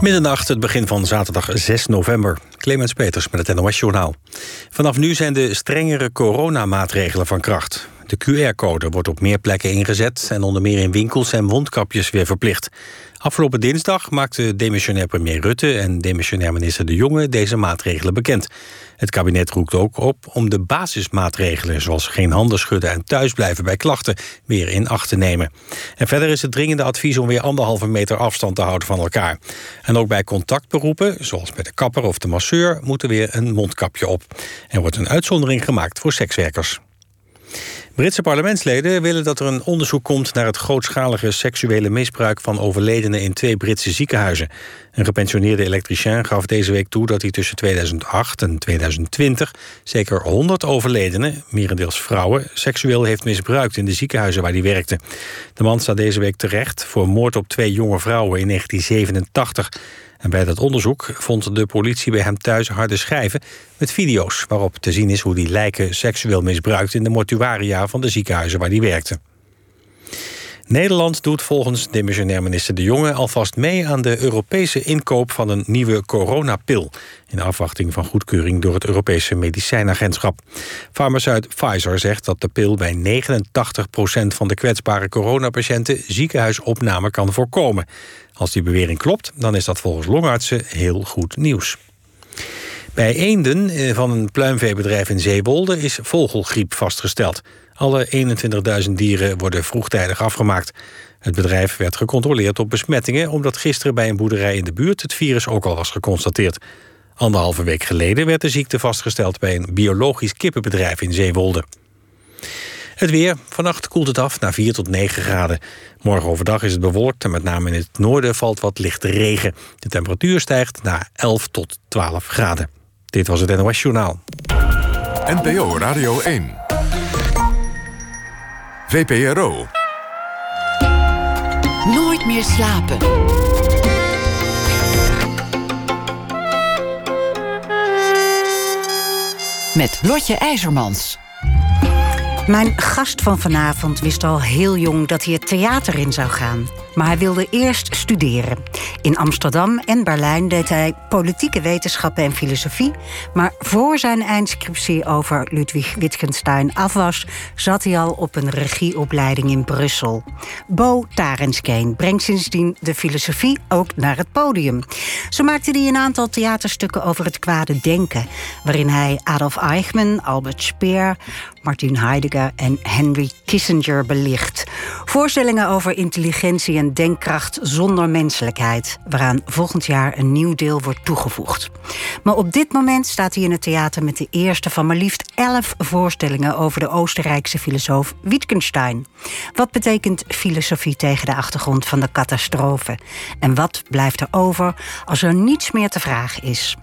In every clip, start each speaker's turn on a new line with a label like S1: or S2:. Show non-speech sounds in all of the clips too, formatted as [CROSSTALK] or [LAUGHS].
S1: Middernacht, het begin van zaterdag 6 november. Clemens Peters met het NOS Journaal. Vanaf nu zijn de strengere coronamaatregelen van kracht. De QR-code wordt op meer plekken ingezet... en onder meer in winkels en mondkapjes weer verplicht. Afgelopen dinsdag maakte demissionair premier Rutte... en demissionair minister De Jonge deze maatregelen bekend. Het kabinet roept ook op om de basismaatregelen... zoals geen handen schudden en thuisblijven bij klachten... weer in acht te nemen. En verder is het dringende advies om weer anderhalve meter afstand te houden van elkaar. En ook bij contactberoepen, zoals bij de kapper of de masseur... moet er weer een mondkapje op. Er wordt een uitzondering gemaakt voor sekswerkers. Britse parlementsleden willen dat er een onderzoek komt naar het grootschalige seksuele misbruik van overledenen in twee Britse ziekenhuizen. Een gepensioneerde elektricien gaf deze week toe dat hij tussen 2008 en 2020 zeker 100 overledenen, merendeels vrouwen, seksueel heeft misbruikt in de ziekenhuizen waar hij werkte. De man staat deze week terecht voor moord op twee jonge vrouwen in 1987. En bij dat onderzoek vond de politie bij hem thuis harde schijven met video's waarop te zien is hoe die lijken seksueel misbruikt in de mortuaria van de ziekenhuizen waar hij werkte. Nederland doet volgens demissionair minister De Jonge alvast mee aan de Europese inkoop van een nieuwe coronapil. In afwachting van goedkeuring door het Europese medicijnagentschap. Farmaceut Pfizer zegt dat de pil bij 89% van de kwetsbare coronapatiënten ziekenhuisopname kan voorkomen. Als die bewering klopt, dan is dat volgens longartsen heel goed nieuws. Bij eenden eh, van een pluimveebedrijf in Zeewolde is vogelgriep vastgesteld. Alle 21.000 dieren worden vroegtijdig afgemaakt. Het bedrijf werd gecontroleerd op besmettingen... omdat gisteren bij een boerderij in de buurt het virus ook al was geconstateerd. Anderhalve week geleden werd de ziekte vastgesteld... bij een biologisch kippenbedrijf in Zeewolde. Het weer. Vannacht koelt het af naar 4 tot 9 graden. Morgen overdag is het bewolkt en met name in het noorden valt wat lichte regen. De temperatuur stijgt naar 11 tot 12 graden. Dit was het NOS Journaal.
S2: NPO Radio 1. VPRO.
S3: Nooit meer slapen. Met Lotje IJzermans.
S4: Mijn gast van vanavond wist al heel jong dat hij het theater in zou gaan. Maar hij wilde eerst studeren. In Amsterdam en Berlijn deed hij politieke wetenschappen en filosofie. Maar voor zijn eindscriptie over Ludwig Wittgenstein af was, zat hij al op een regieopleiding in Brussel. Bo Tarenskeen brengt sindsdien de filosofie ook naar het podium. Zo maakte hij een aantal theaterstukken over het kwade denken, waarin hij Adolf Eichmann, Albert Speer, Martin Heidegger en Henry Kissinger belicht. Voorstellingen over intelligentie en denkkracht zonder menselijkheid, waaraan volgend jaar een nieuw deel wordt toegevoegd. Maar op dit moment staat hij in het theater met de eerste van maar liefst elf voorstellingen over de Oostenrijkse filosoof Wittgenstein. Wat betekent filosofie tegen de achtergrond van de catastrofe? En wat blijft er over als er niets meer te vragen is?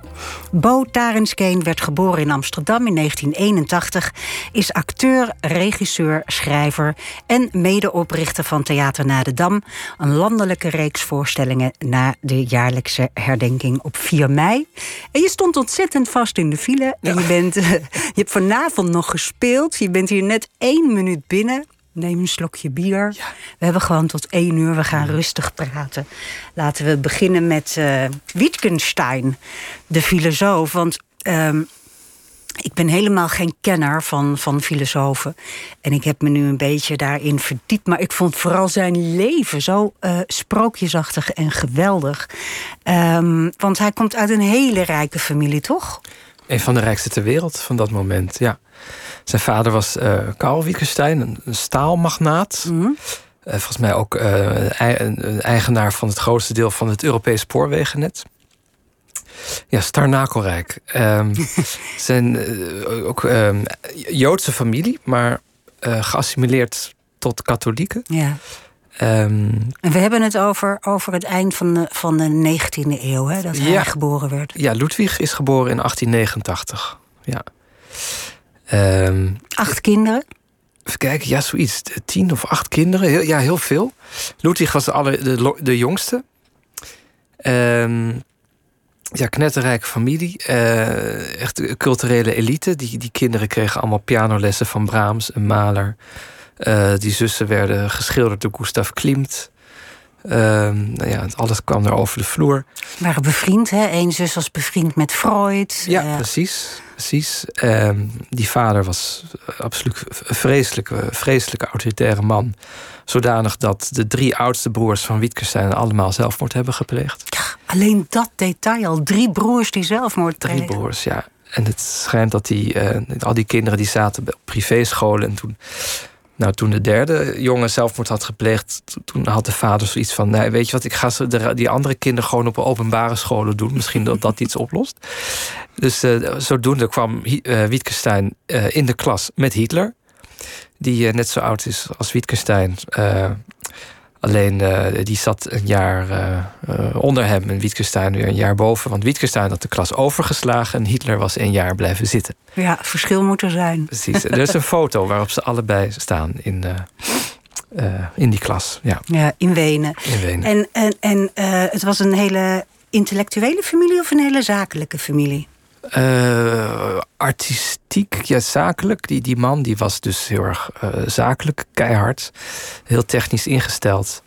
S4: Bo Tarenskeen werd geboren in Amsterdam in 1981, is acteur, regisseur, schrijver en medeoprichter van Theater Na de Dam, een landelijke reeks voorstellingen na de jaarlijkse herdenking op 4 mei. En je stond ontzettend vast in de file. En je, bent, [LAUGHS] je hebt vanavond nog gespeeld. Je bent hier net één minuut binnen. Neem een slokje bier. We hebben gewoon tot één uur. We gaan rustig praten. Laten we beginnen met uh, Wittgenstein, de filosoof. Want um, ik ben helemaal geen kenner van, van filosofen. En ik heb me nu een beetje daarin verdiept. Maar ik vond vooral zijn leven zo uh, sprookjesachtig en geweldig. Um, want hij komt uit een hele rijke familie, toch?
S5: Een van de rijkste ter wereld van dat moment, ja. Zijn vader was uh, Karl Wittgenstein, een, een staalmagnaat. Mm -hmm. uh, volgens mij ook een eigenaar van het grootste deel van het Europees spoorwegennet. Ja, Starnakelrijk. Um, [LAUGHS] zijn uh, ook um, Joodse familie, maar geassimileerd tot katholieken.
S4: Ja. Um, en we hebben het over, over het eind van de, van de 19e eeuw, hè, dat hij
S5: ja,
S4: geboren werd.
S5: Ja, Ludwig is geboren in 1889. Ja.
S4: acht kinderen?
S5: Even kijken, ja, zoiets. Tien of acht kinderen. Heel, ja, heel veel. Ludwig was de, aller, de, de jongste. Um, ja, knetterrijke familie. Uh, echt culturele elite. Die, die kinderen kregen allemaal pianolessen van Brahms en Mahler. Uh, die zussen werden geschilderd door Gustav Klimt. Ehm, nou ja, alles kwam er over de vloer.
S4: Waren bevriend, hè? Eén zus was bevriend met Freud.
S5: Ja,
S4: Eh,
S5: precies. precies. Ehm, die vader was absoluut een vreselijke, vreselijke autoritaire man. Zodanig dat de drie oudste broers van Wittgenstein allemaal zelfmoord hebben gepleegd.
S4: alleen dat detail al. Drie broers die zelfmoord
S5: Drie broers, ja. En het schijnt dat die, eh, al die kinderen die zaten op privéscholen. En toen, nou, toen de derde jongen zelfmoord had gepleegd, to- toen had de vader zoiets van: nee, weet je wat, ik ga ze de, die andere kinderen gewoon op openbare scholen doen. Misschien dat dat iets oplost. Dus eh, zodoende kwam eh, Wittgenstein eh, in de klas met Hitler. Die net zo oud is als Wittgenstein. Alleen eh, die zat een jaar eh, eh, onder hem en Wittgenstein weer een jaar boven. Want Wittgenstein had de klas overgeslagen en Hitler was een jaar blijven zitten.
S4: Ja, verschil moet er zijn.
S5: Precies. er is een foto waarop ze allebei staan in, in die klas. Ja,
S4: Ja, in Wenen.
S5: in Wenen.
S4: En, en, en het was een hele intellectuele familie of een hele zakelijke familie?
S5: Eh, artistiek, ja, zakelijk. Die, die man die was dus heel erg eh, zakelijk, keihard. Heel technisch ingesteld.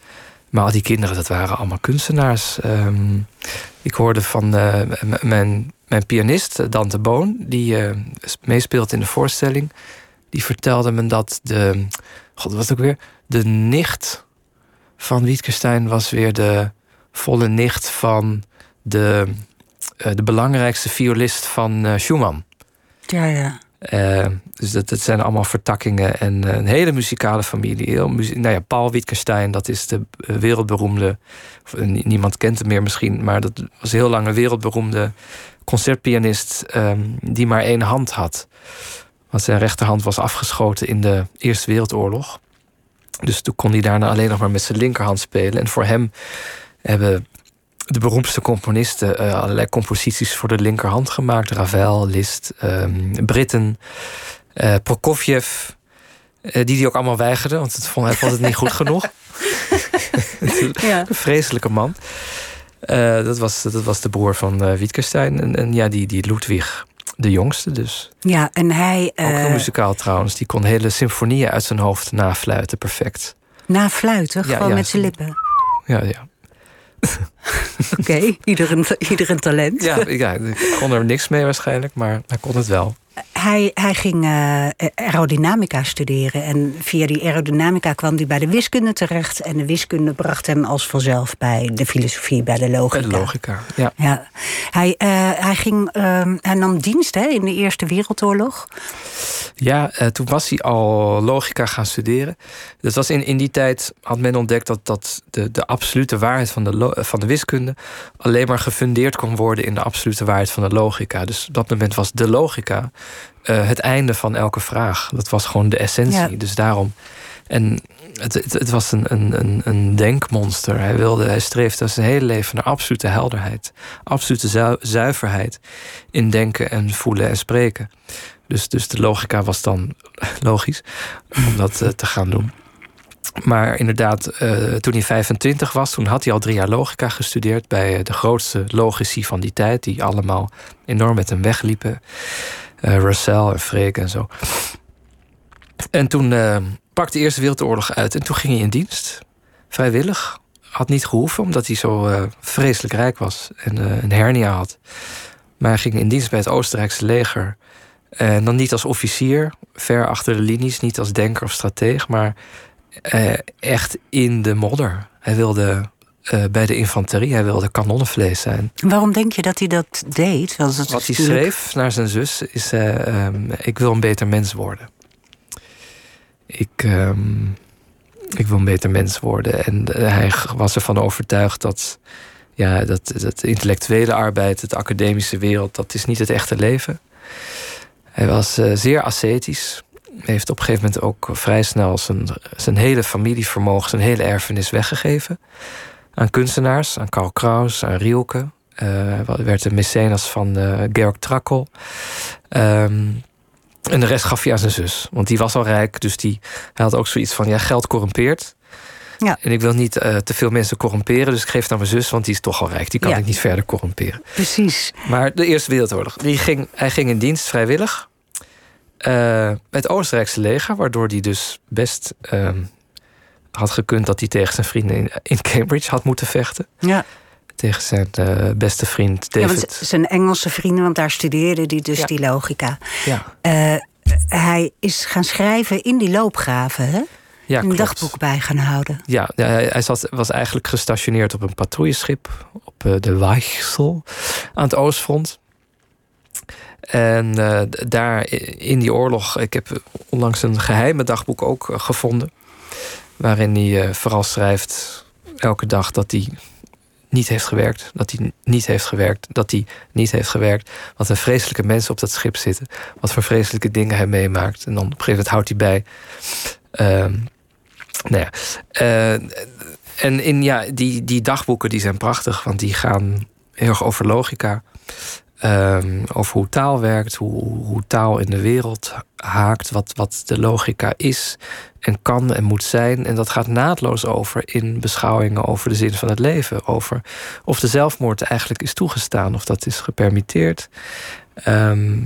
S5: Maar al die kinderen, dat waren allemaal kunstenaars. Ehm, ik hoorde van eh, mijn, mijn pianist, Dante Boon... die meespeelt in de voorstelling... die vertelde me dat de... God, wat ook weer? De nicht van Wittgenstein was weer de volle nicht van de de belangrijkste violist van eh, Schumann.
S4: Ja, ja.
S5: Eh, dus dat, dat zijn allemaal vertakkingen en eh, een hele muzikale familie. Heel muzie- nou ja, Paul Wittgenstein, dat is de eh, wereldberoemde. eh, niemand kent hem meer misschien, maar dat was heel lang een wereldberoemde concertpianist ehm, die maar één hand had. Want zijn rechterhand was afgeschoten in de Eerste Wereldoorlog. Dus toen kon hij daarna alleen nog maar met zijn linkerhand spelen. En voor hem hebben de beroemdste componisten eh, allerlei composities voor de linkerhand gemaakt. Ravel, Liszt, ehm, Britten, eh, Prokofjev. eh, die die ook allemaal weigerden, want het vond, hij vond het niet goed genoeg. [LAUGHS]
S4: ja.
S5: Een vreselijke man. Dat, was, dat was de broer van eh, Wittgenstein. En, en ja, die, die Ludwig, de jongste dus.
S4: Ja, en hij...
S5: Ook heel muzikaal trouwens. Die kon hele symfonieën uit zijn hoofd nafluiten, perfect.
S4: na fluiten,
S5: Ja,
S4: gewoon
S5: ja,
S4: met zijn lippen.
S5: Ja, ja. [LAUGHS] [LAUGHS]
S4: Oké, ieder, een, ieder een talent.
S5: Ja, ja, ik kon er niks mee waarschijnlijk, maar hij kon het wel.
S4: Hij, hij ging eh, aerodynamica studeren. En via die aerodynamica kwam hij bij de wiskunde terecht. En de wiskunde bracht hem als vanzelf bij de filosofie, bij de
S5: Bij
S4: logica.
S5: de logica, ja.
S4: Ja. Hij, eh, hij, ging, ehm, hij nam dienst hè, in de Eerste Wereldoorlog.
S5: Ja, eh, toen was hij al logica gaan studeren. Dat was in, in die tijd had men ontdekt dat, dat de, de absolute waarheid van de, van de wiskunde alleen maar gefundeerd kon worden in de absolute waarheid van de logica. Dus op dat moment was de logica eh, het einde van elke vraag. Dat was gewoon de essentie.
S4: Ja.
S5: Dus daarom. En het, het, het was een, een, een, een denkmonster. Hij, wilde, hij streefde zijn hele leven naar absolute helderheid, absolute zu- zuiverheid in denken en voelen en spreken. Dus, dus de logica was dan [LAUGHS] logisch om dat eh, te gaan doen. Maar inderdaad, eh, toen hij 25 was, toen had hij al drie jaar logica gestudeerd bij de grootste logici van die tijd, die allemaal enorm met hem wegliepen. Eh Russell en Frege en zo. En toen eh brak de Eerste Wereldoorlog uit en toen ging hij in dienst. Vrijwillig. Had niet gehoeven, omdat hij zo eh, vreselijk rijk was en een hernia had. Maar hij ging in dienst bij het Oostenrijkse leger. En dan niet als officier, ver achter de linies, niet als denker of strateeg, maar echt in de modder. Hij wilde eh, bij de infanterie, hij wilde kanonnenvlees zijn.
S4: Waarom denk je dat hij dat deed? Het is
S5: Wat hij schreef naar zijn zus is: ehm, Ik wil een beter mens worden. Ik, ehm, ik wil een beter mens worden. En eh, hij was ervan overtuigd dat, ja, dat, dat de intellectuele arbeid, de academische wereld, dat is niet het echte leven. Hij was zeer ascetisch. Heeft op een gegeven moment ook vrij snel zijn, zijn hele familievermogen, zijn hele erfenis weggegeven. Aan kunstenaars, aan Karl Kraus, aan Rielke. Eh, werd de mecenas van eh, Georg Trakl. Ehm, en de rest gaf hij aan zijn zus. Want die was al rijk, dus die, hij had ook zoiets van... ja, geld corrumpeert.
S4: Ja.
S5: En ik wil niet eh, te veel mensen corrumperen... dus ik geef het aan mijn zus, want die is toch al rijk. Die kan
S4: Ja.
S5: ik niet verder corrumperen.
S4: Precies.
S5: Maar de Eerste Wereldoorlog. Die ging, hij ging in dienst vrijwillig. het Oostenrijkse leger, waardoor hij dus best ehm, had gekund dat hij tegen zijn vrienden in, in Cambridge had moeten vechten.
S4: Ja.
S5: Tegen zijn uh, beste vriend David.
S4: Ja, want zijn Engelse vrienden, want daar studeerde hij dus
S5: Ja.
S4: die logica.
S5: Ja,
S4: Eh, hij is gaan schrijven in die loopgraven, hè?
S5: ja
S4: een
S5: klopt.
S4: dagboek bij gaan houden.
S5: Ja, hij zat, was eigenlijk gestationeerd op een patrouilleschip op eh, de Weichsel aan het Oostfront. En eh, daar in die oorlog, ik heb onlangs een geheime dagboek ook eh, gevonden. Waarin hij eh, vooral schrijft elke dag dat hij niet heeft gewerkt. Dat hij niet heeft gewerkt. Dat hij niet heeft gewerkt. Wat een vreselijke mensen op dat schip zitten. Wat voor vreselijke dingen hij meemaakt. En dan op een gegeven moment houdt hij bij. ehm, nou ja. eh, en in ja, die, die dagboeken die zijn prachtig, want die gaan heel erg over logica. Ehm, over hoe taal werkt, hoe, hoe taal in de wereld haakt, wat, wat de logica is en kan en moet zijn. En dat gaat naadloos over in beschouwingen over de zin van het leven. Over of de zelfmoord eigenlijk is toegestaan, of dat is gepermitteerd. Ehm,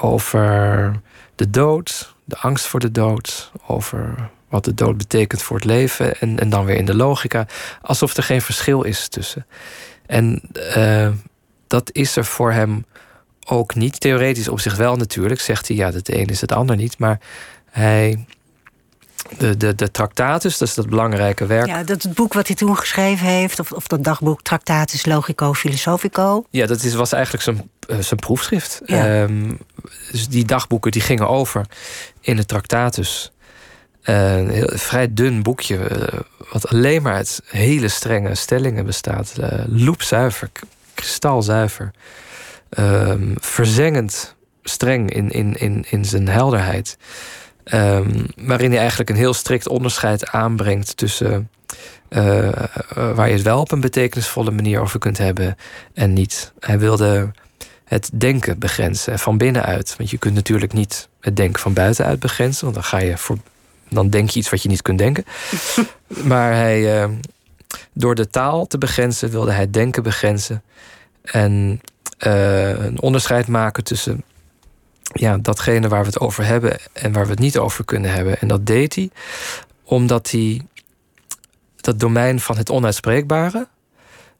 S5: over de dood, de angst voor de dood, over wat de dood betekent voor het leven. En, en dan weer in de logica, alsof er geen verschil is tussen. En eh, dat is er voor hem ook niet. Theoretisch op zich wel natuurlijk, zegt hij, ja, het een is het ander niet. Maar hij. De, de, de Tractatus, dat is dat belangrijke werk.
S4: Ja, dat het boek wat hij toen geschreven heeft, of, of dat dagboek Tractatus Logico Philosophico.
S5: Ja, dat is, was eigenlijk zijn, eh, zijn proefschrift.
S4: Ja.
S5: Ehm, dus die dagboeken die gingen over in de Tractatus. Eh, een heel, vrij dun boekje, eh, wat alleen maar uit hele strenge stellingen bestaat. Loepzuiver, kristalzuiver. Ehm, verzengend streng in, in, in, in zijn helderheid. Ehm, waarin hij eigenlijk een heel strikt onderscheid aanbrengt tussen eh, eh, waar je het wel op een betekenisvolle manier over kunt hebben en niet. Hij wilde het denken begrenzen van binnenuit. Want je kunt natuurlijk niet het denken van buitenuit begrenzen, want dan ga je voor. Dan denk je iets wat je niet kunt denken. [LAUGHS] maar hij, eh, door de taal te begrenzen, wilde hij denken begrenzen. En eh, een onderscheid maken tussen ja, datgene waar we het over hebben en waar we het niet over kunnen hebben. En dat deed hij omdat hij dat domein van het onuitspreekbare,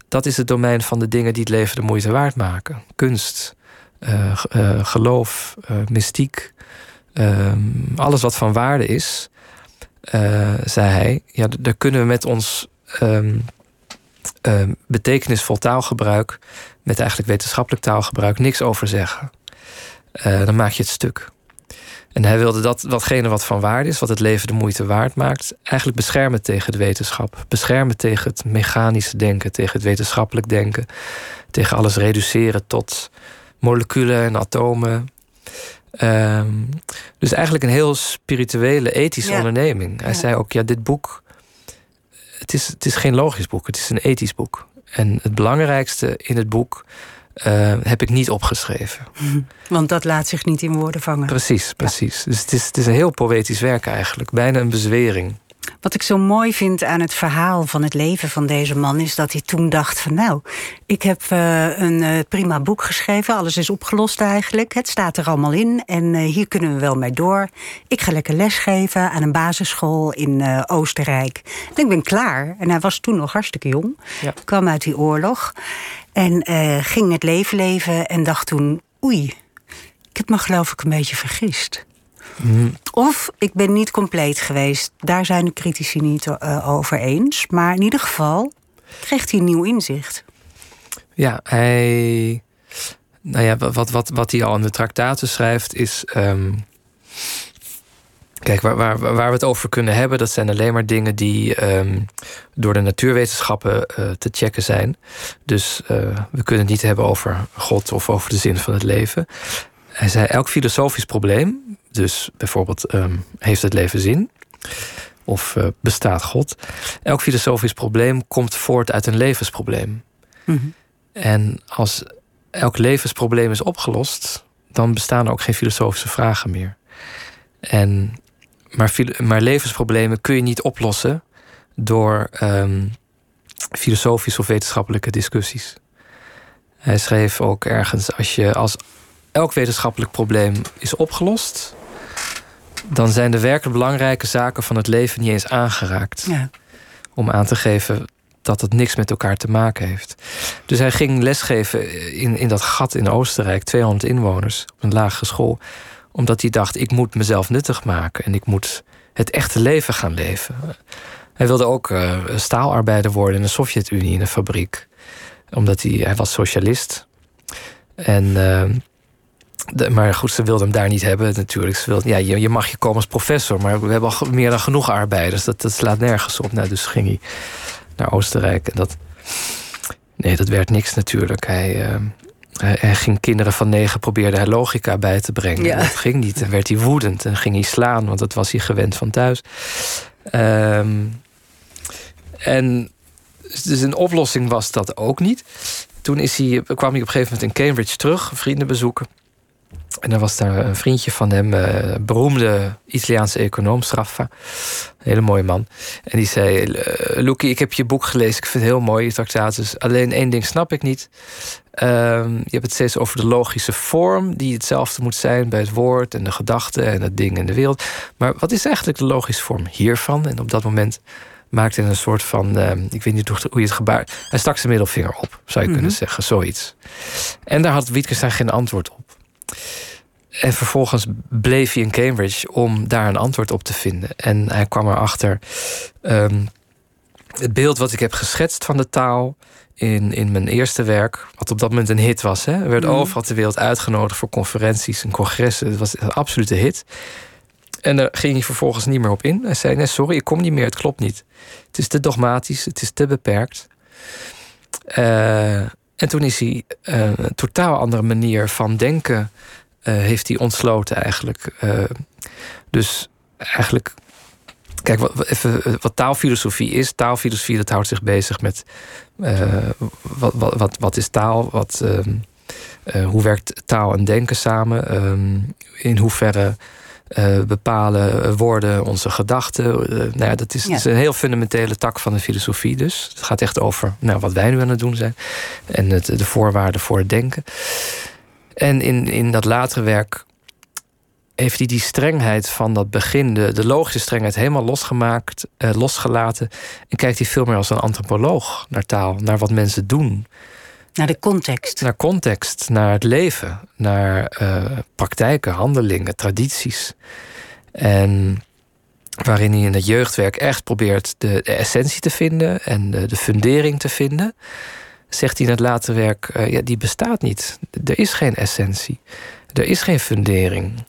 S5: dat is het domein van de dingen die het leven de moeite waard maken. Kunst, eh, eh, geloof, mystiek, ehm, alles wat van waarde is, zei hij, ja, daar kunnen we met ons ehm, ehm, betekenisvol taalgebruik, met eigenlijk wetenschappelijk taalgebruik, niks over zeggen. Eh, dan maak je het stuk. En hij wilde dat watgene wat van waarde is, wat het leven de moeite waard maakt, eigenlijk beschermen tegen de wetenschap. Beschermen tegen het mechanische denken, tegen het wetenschappelijk denken, tegen alles reduceren tot moleculen en atomen. Ehm, dus eigenlijk een heel spirituele, ethische
S4: Ja.
S5: onderneming. Hij
S4: Ja.
S5: zei ook, ja, dit boek, het is, het is geen logisch boek, het is een ethisch boek. En het belangrijkste in het boek eh, heb ik niet opgeschreven. [LAUGHS]
S4: Want dat laat zich niet in woorden vangen.
S5: Precies, precies. Dus het is, het is een heel poëtisch werk eigenlijk. Bijna een bezwering.
S4: Wat ik zo mooi vind aan het verhaal van het leven van deze man... is dat hij toen dacht van nou, ik heb eh, een eh, prima boek geschreven. Alles is opgelost eigenlijk. Het staat er allemaal in en eh, hier kunnen we wel mee door. Ik ga lekker lesgeven aan een basisschool in Oostenrijk. En ik ben klaar. En hij was toen nog hartstikke jong.
S5: Ja.
S4: Kwam uit die oorlog. En ging het leven leven en dacht toen... oei, ik heb me geloof ik een beetje vergist. Of ik ben niet compleet geweest. Daar zijn de critici niet eh, over eens. Maar in ieder geval kreeg hij een nieuw inzicht.
S5: Ja, hij. Nou ja, wat, wat, wat hij al in de Tractaten schrijft is. ehm, kijk, waar, waar, waar we het over kunnen hebben, dat zijn alleen maar dingen die ehm, door de natuurwetenschappen eh, te checken zijn. Dus eh, we kunnen het niet hebben over God of over de zin van het leven. Hij zei: elk filosofisch probleem, dus bijvoorbeeld, ehm, heeft het leven zin? Of eh, bestaat God? Elk filosofisch probleem komt voort uit een levensprobleem. En als elk levensprobleem is opgelost, dan bestaan er ook geen filosofische vragen meer. En, maar, maar levensproblemen kun je niet oplossen door ehm, filosofische of wetenschappelijke discussies. Hij schreef ook ergens: als, je, als elk wetenschappelijk probleem is opgelost, dan zijn de werkelijk belangrijke zaken van het leven niet eens aangeraakt.
S4: Ja.
S5: Om aan te geven dat het niks met elkaar te maken heeft. Dus hij ging lesgeven in, in dat gat in Oostenrijk, 200 inwoners, op een lagere school. Omdat hij dacht, ik moet mezelf nuttig maken en ik moet het echte leven gaan leven. Hij wilde ook uh, staalarbeider worden in de Sovjet-Unie in een fabriek. Omdat hij, hij was socialist. En, uh, de, maar goed, ze wilden hem daar niet hebben natuurlijk. Ze wilden, ja, je, je, mag je komen als professor, maar we hebben al meer dan genoeg arbeiders. Dat, dat slaat nergens op. Nou, dus ging hij naar Oostenrijk. En dat, nee, dat werd niks natuurlijk. Hij, uh, hij, hij, ging kinderen van negen, probeerde hij logica bij te brengen. Ja. Dat ging niet. Dan werd hij woedend en ging hij slaan, want dat was hij gewend van thuis. Um, en dus een oplossing was dat ook niet. Toen is hij, kwam hij op een gegeven moment in Cambridge terug, vrienden bezoeken. En dan was daar een vriendje van hem, uh, beroemde Italiaanse econoom, Straffa. Een hele mooie man. En die zei: uh, Loekie, ik heb je boek gelezen. Ik vind het heel mooi, je tractatus. Alleen één ding snap ik niet. Uh, je hebt het steeds over de logische vorm, die hetzelfde moet zijn bij het woord en de gedachte en het ding in de wereld. Maar wat is eigenlijk de logische vorm hiervan? En op dat moment maakte een soort van, uh, ik weet niet hoe je het gebaar... Hij stak zijn middelvinger op, zou je kunnen zeggen, zoiets. En daar had Wittgenstein geen antwoord op. En vervolgens bleef hij in Cambridge om daar een antwoord op te vinden. En hij kwam erachter... Um, het beeld wat ik heb geschetst van de taal in, in mijn eerste werk, wat op dat moment een hit was. Hè? Er werd overal ter wereld uitgenodigd voor conferenties en congressen. Het was een absolute hit. En daar ging hij vervolgens niet meer op in. Hij zei: Nee, sorry, ik kom niet meer, het klopt niet. Het is te dogmatisch, het is te beperkt. Uh, en toen is hij uh, een totaal andere manier van denken uh, heeft hij ontsloten eigenlijk. dus eigenlijk, kijk, wat, even, wat taalfilosofie is. Taalfilosofie dat houdt zich bezig met wat, wat, wat, wat is taal? Wat, ehm, hoe werkt taal en denken samen? Ehm, in hoeverre uh, bepalen woorden onze gedachten. Uh, nou ja, dat is, ja. is, een heel fundamentele tak van de filosofie dus. Het gaat echt over nou, wat wij nu aan het doen zijn. En het, de voorwaarden voor het denken. En in, in dat latere werk heeft hij die strengheid van dat begin, de, de logische strengheid, helemaal losgemaakt, losgelaten. En kijkt hij veel meer als een antropoloog naar taal, naar wat mensen doen.
S4: Naar de context.
S5: Naar context, naar het leven, naar uh, praktijken, handelingen, tradities. En waarin hij in het jeugdwerk echt probeert de, essentie te vinden en de, de, fundering te vinden. Zegt hij in het latere werk, uh, ja, die bestaat niet. Er is geen essentie. Er is geen fundering.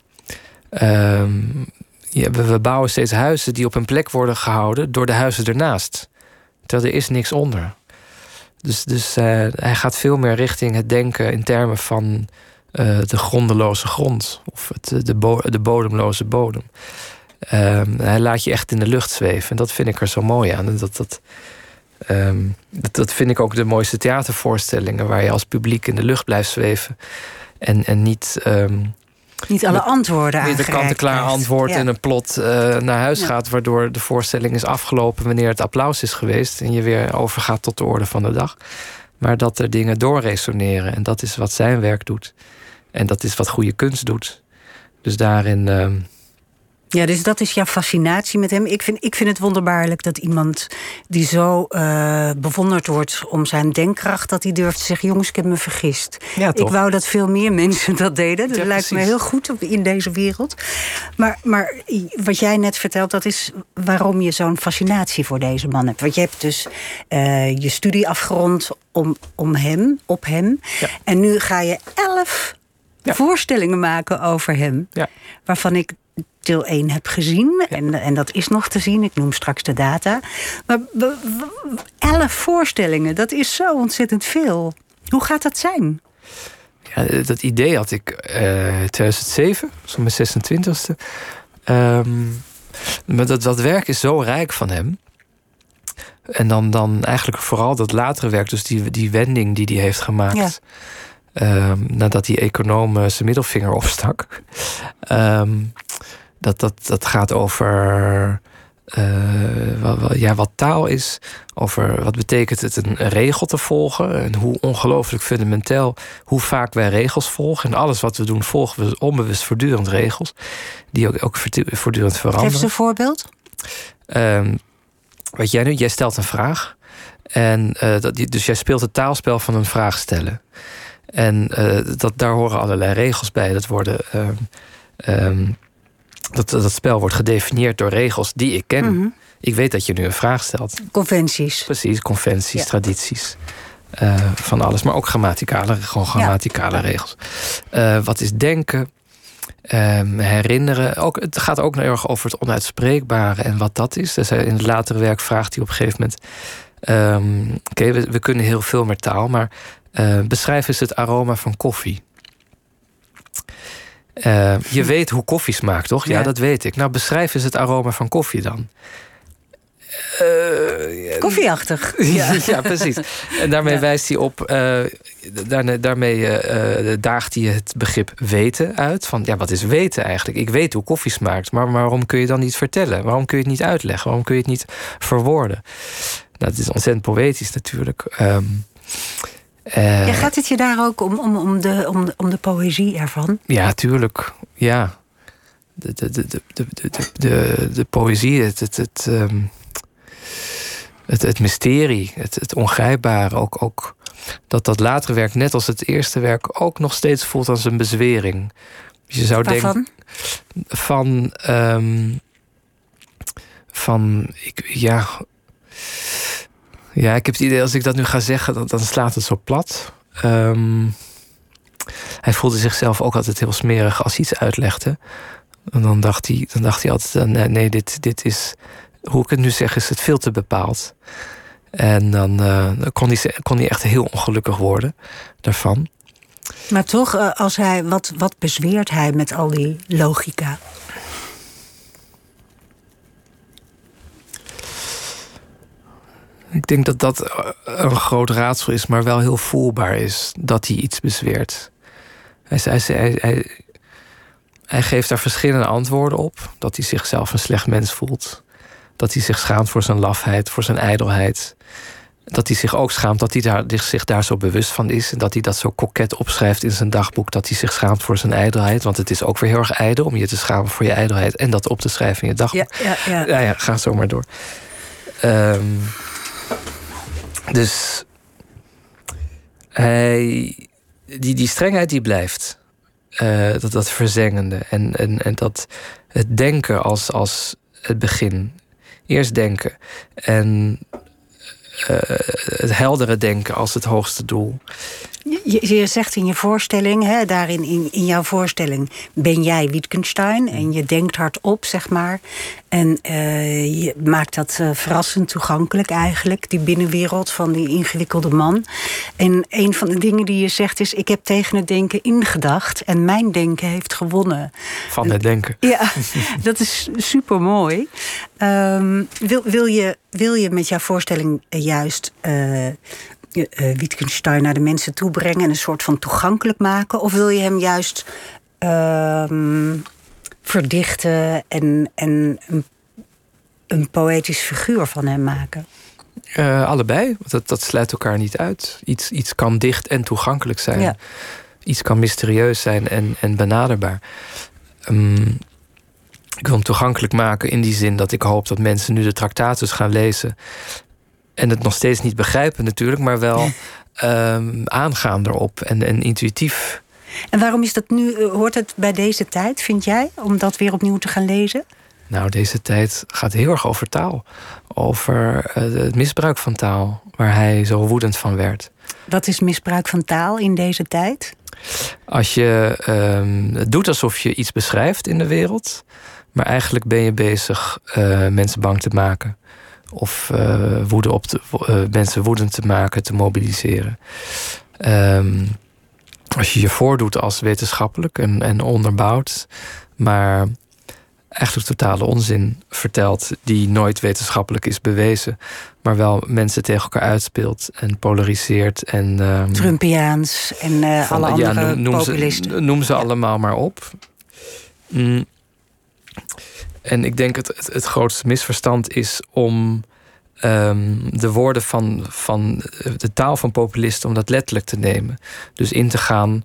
S5: Um, ja, we, we bouwen steeds huizen die op een plek worden gehouden door de huizen ernaast. Terwijl er is niks onder. Dus, dus uh, hij gaat veel meer richting het denken in termen van uh, de grondeloze grond. Of het, de, bo de bodemloze bodem. Uh, hij laat je echt in de lucht zweven. En dat vind ik er zo mooi aan. Dat, dat, um, dat, dat, vind ik ook de mooiste theatervoorstellingen... waar je als publiek in de lucht blijft zweven. En, en niet... Um,
S4: niet alle antwoorden aan.
S5: Niet een kant-en-klaar antwoord ja. en een plot uh, naar huis ja. gaat... waardoor de voorstelling is afgelopen wanneer het applaus is geweest... en je weer overgaat tot de orde van de dag. Maar dat er dingen doorresoneren. En dat is wat zijn werk doet. En dat is wat goede kunst doet. Dus daarin... Uh,
S4: ja, dus dat is jouw fascinatie met hem. Ik vind, ik vind het wonderbaarlijk dat iemand die zo uh, bewonderd wordt om zijn denkkracht, dat hij durft te zeggen: jongens, ik heb me vergist.
S5: Ja,
S4: ik wou dat veel meer [LAUGHS] mensen dat deden. Dat ja, lijkt precies. me heel goed in deze wereld. Maar, maar wat jij net vertelt, dat is waarom je zo'n fascinatie voor deze man hebt. Want je hebt dus uh, je studie afgerond om, om hem, op hem.
S5: Ja.
S4: En nu ga je elf voorstellingen maken over hem. Waarvan ik deel 1 heb gezien. En, en dat is nog te zien. Ik noem straks de data. Maar elf voorstellingen, dat is zo ontzettend veel. Hoe gaat dat zijn?
S5: Ja, dat idee had ik uh, 2007, zo mijn 26e. Um, maar dat, dat werk is zo rijk van hem. En dan, dan eigenlijk vooral dat latere werk, dus die, die wending die hij heeft gemaakt. Ja. Um, nadat die econoom zijn middelvinger opstak. Um, dat, dat, dat gaat over eh, wat, wat- ja, wat taal is, over wat betekent het een regel te volgen en hoe ongelooflijk fundamenteel, hoe vaak wij regels volgen. En alles wat we doen, volgen we onbewust voortdurend regels, die ook, ook voortdurend
S4: Geef
S5: veranderen.
S4: eens een voorbeeld.
S5: Ehm, wat jij nu, jij stelt een vraag. En, eh, dat, dus jij speelt het taalspel van een vraag stellen. En eh, dat, daar horen allerlei regels bij. Dat, worden, ehm, ehm, dat, dat spel wordt gedefinieerd door regels die ik ken.
S4: Mhm.
S5: Ik weet dat je nu een vraag stelt.
S4: Conventies.
S5: Precies, conventies,
S4: Ja.
S5: tradities. eh, van alles, maar ook grammaticale, gewoon grammaticale regels. Eh, wat is denken? Ehm, herinneren. Ook, het gaat ook heel erg over het onuitspreekbare en wat dat is. Dus in het latere werk vraagt hij op een gegeven moment. ehm, Oké, we, we kunnen heel veel met taal, maar eh, beschrijf eens het aroma van koffie. Eh, je weet hoe koffie smaakt, toch? Ja,
S4: Ja.
S5: dat weet ik. Nou, beschrijf eens het aroma van koffie dan. Eh,
S4: Koffieachtig. [LAUGHS]
S5: ja. [LAUGHS] ja, precies. En daarmee
S4: Ja.
S5: wijst hij op, eh, daarmee eh, eh, daagt hij het begrip weten uit. Van ja, wat is weten eigenlijk? Ik weet hoe koffie smaakt, maar waarom kun je dan niet vertellen? Waarom kun je het niet uitleggen? Waarom kun je het niet verwoorden? Nou, het is ontzettend poëtisch natuurlijk. Ehm, eh,
S4: Ja, gaat het je daar ook om, om, om, de, om, de, om de poëzie ervan?
S5: Ja, tuurlijk. Ja. De, de, de, de, de, de, poëzie, het, het, het, ehm, het, het mysterie, het, het ongrijpbare. Ook, ook dat dat latere werk, net als het eerste werk, ook nog steeds voelt als een bezwering. Dus je zou denken van. ehm, van. Ik, ja. Ja, ik heb het idee, als ik dat nu ga zeggen, dan, dan slaat het zo plat. Ehm, hij voelde zichzelf ook altijd heel smerig als hij iets uitlegde. En dan dacht hij, dan dacht hij altijd: eh, nee, nee dit, dit is. Hoe ik het nu zeg, is het veel te bepaald. En dan, eh, kon, hij, kon hij echt heel ongelukkig worden daarvan.
S4: Maar toch, eh, als hij, wat, wat bezweert hij met al die logica?
S5: Ik denk dat dat eh, een groot raadsel is, maar wel heel voelbaar is dat hij iets bezweert. Hij, hij, hij, hij, geeft daar verschillende antwoorden op. Dat hij zichzelf een slecht mens voelt. Dat hij zich schaamt voor zijn lafheid, voor zijn ijdelheid. Dat hij zich ook schaamt dat hij daar, zich daar zo bewust van is. En dat hij dat zo koket opschrijft in zijn dagboek. Dat hij zich schaamt voor zijn ijdelheid. Want het is ook weer heel erg ijdel om je te schamen voor je ijdelheid. En dat op te schrijven in je dagboek.
S4: Ja, ja, ja.
S5: Ja, ja, ga zo maar door. Ehm, dus hij, die, die strengheid die blijft. Eh, dat, dat verzengende. En, en, en dat het denken als, als het begin. Eerst denken. En eh, het heldere denken als het hoogste doel.
S4: Je, je zegt in je voorstelling, hè, daarin in, in jouw voorstelling ben jij Wittgenstein en je denkt hardop, zeg maar. En eh, je maakt dat eh, verrassend toegankelijk eigenlijk, die binnenwereld van die ingewikkelde man. En een van de dingen die je zegt is: Ik heb tegen het denken ingedacht en mijn denken heeft gewonnen.
S5: Van het denken. [LAUGHS]
S4: Ja, dat is super mooi. wil, wil, je, wil je met jouw voorstelling eh, juist eh, Wittgenstein naar de mensen toe brengen en een soort van toegankelijk maken? Of wil je hem juist ehm, verdichten en, en een, een poëtisch figuur van hem maken?
S5: Eh, allebei, want dat, dat sluit elkaar niet uit. Iets, iets kan dicht en toegankelijk zijn.
S4: Ja.
S5: Iets kan mysterieus zijn en, en benaderbaar. Ehm, ik wil hem toegankelijk maken in die zin dat ik hoop dat mensen nu de tractatus gaan lezen. En het nog steeds niet begrijpen natuurlijk, maar wel ehm, aangaan erop en, en intuïtief.
S4: En waarom is dat nu, eh, hoort het bij deze tijd, vind jij, om dat weer opnieuw te gaan lezen?
S5: Nou, deze tijd gaat heel erg over taal. Over eh, het misbruik van taal, waar hij zo woedend van werd.
S4: Wat is misbruik van taal in deze tijd?
S5: Als je ehm, doet alsof je iets beschrijft in de wereld, maar eigenlijk ben je bezig eh, mensen bang te maken. Of eh, woede op te, eh, mensen woedend te maken, te mobiliseren. Ehm, als je je voordoet als wetenschappelijk en, en onderbouwd, maar eigenlijk totale onzin vertelt die nooit wetenschappelijk is bewezen, maar wel mensen tegen elkaar uitspeelt en polariseert en ehm,
S4: Trumpiaans en eh,
S5: van-
S4: alle
S5: ja,
S4: andere
S5: noem, noem
S4: populisten.
S5: Ze, noem ze allemaal maar op. Mm. En ik denk het, het, het grootste misverstand is om ehm, de woorden van, van de taal van populisten, om dat letterlijk te nemen. Dus in te gaan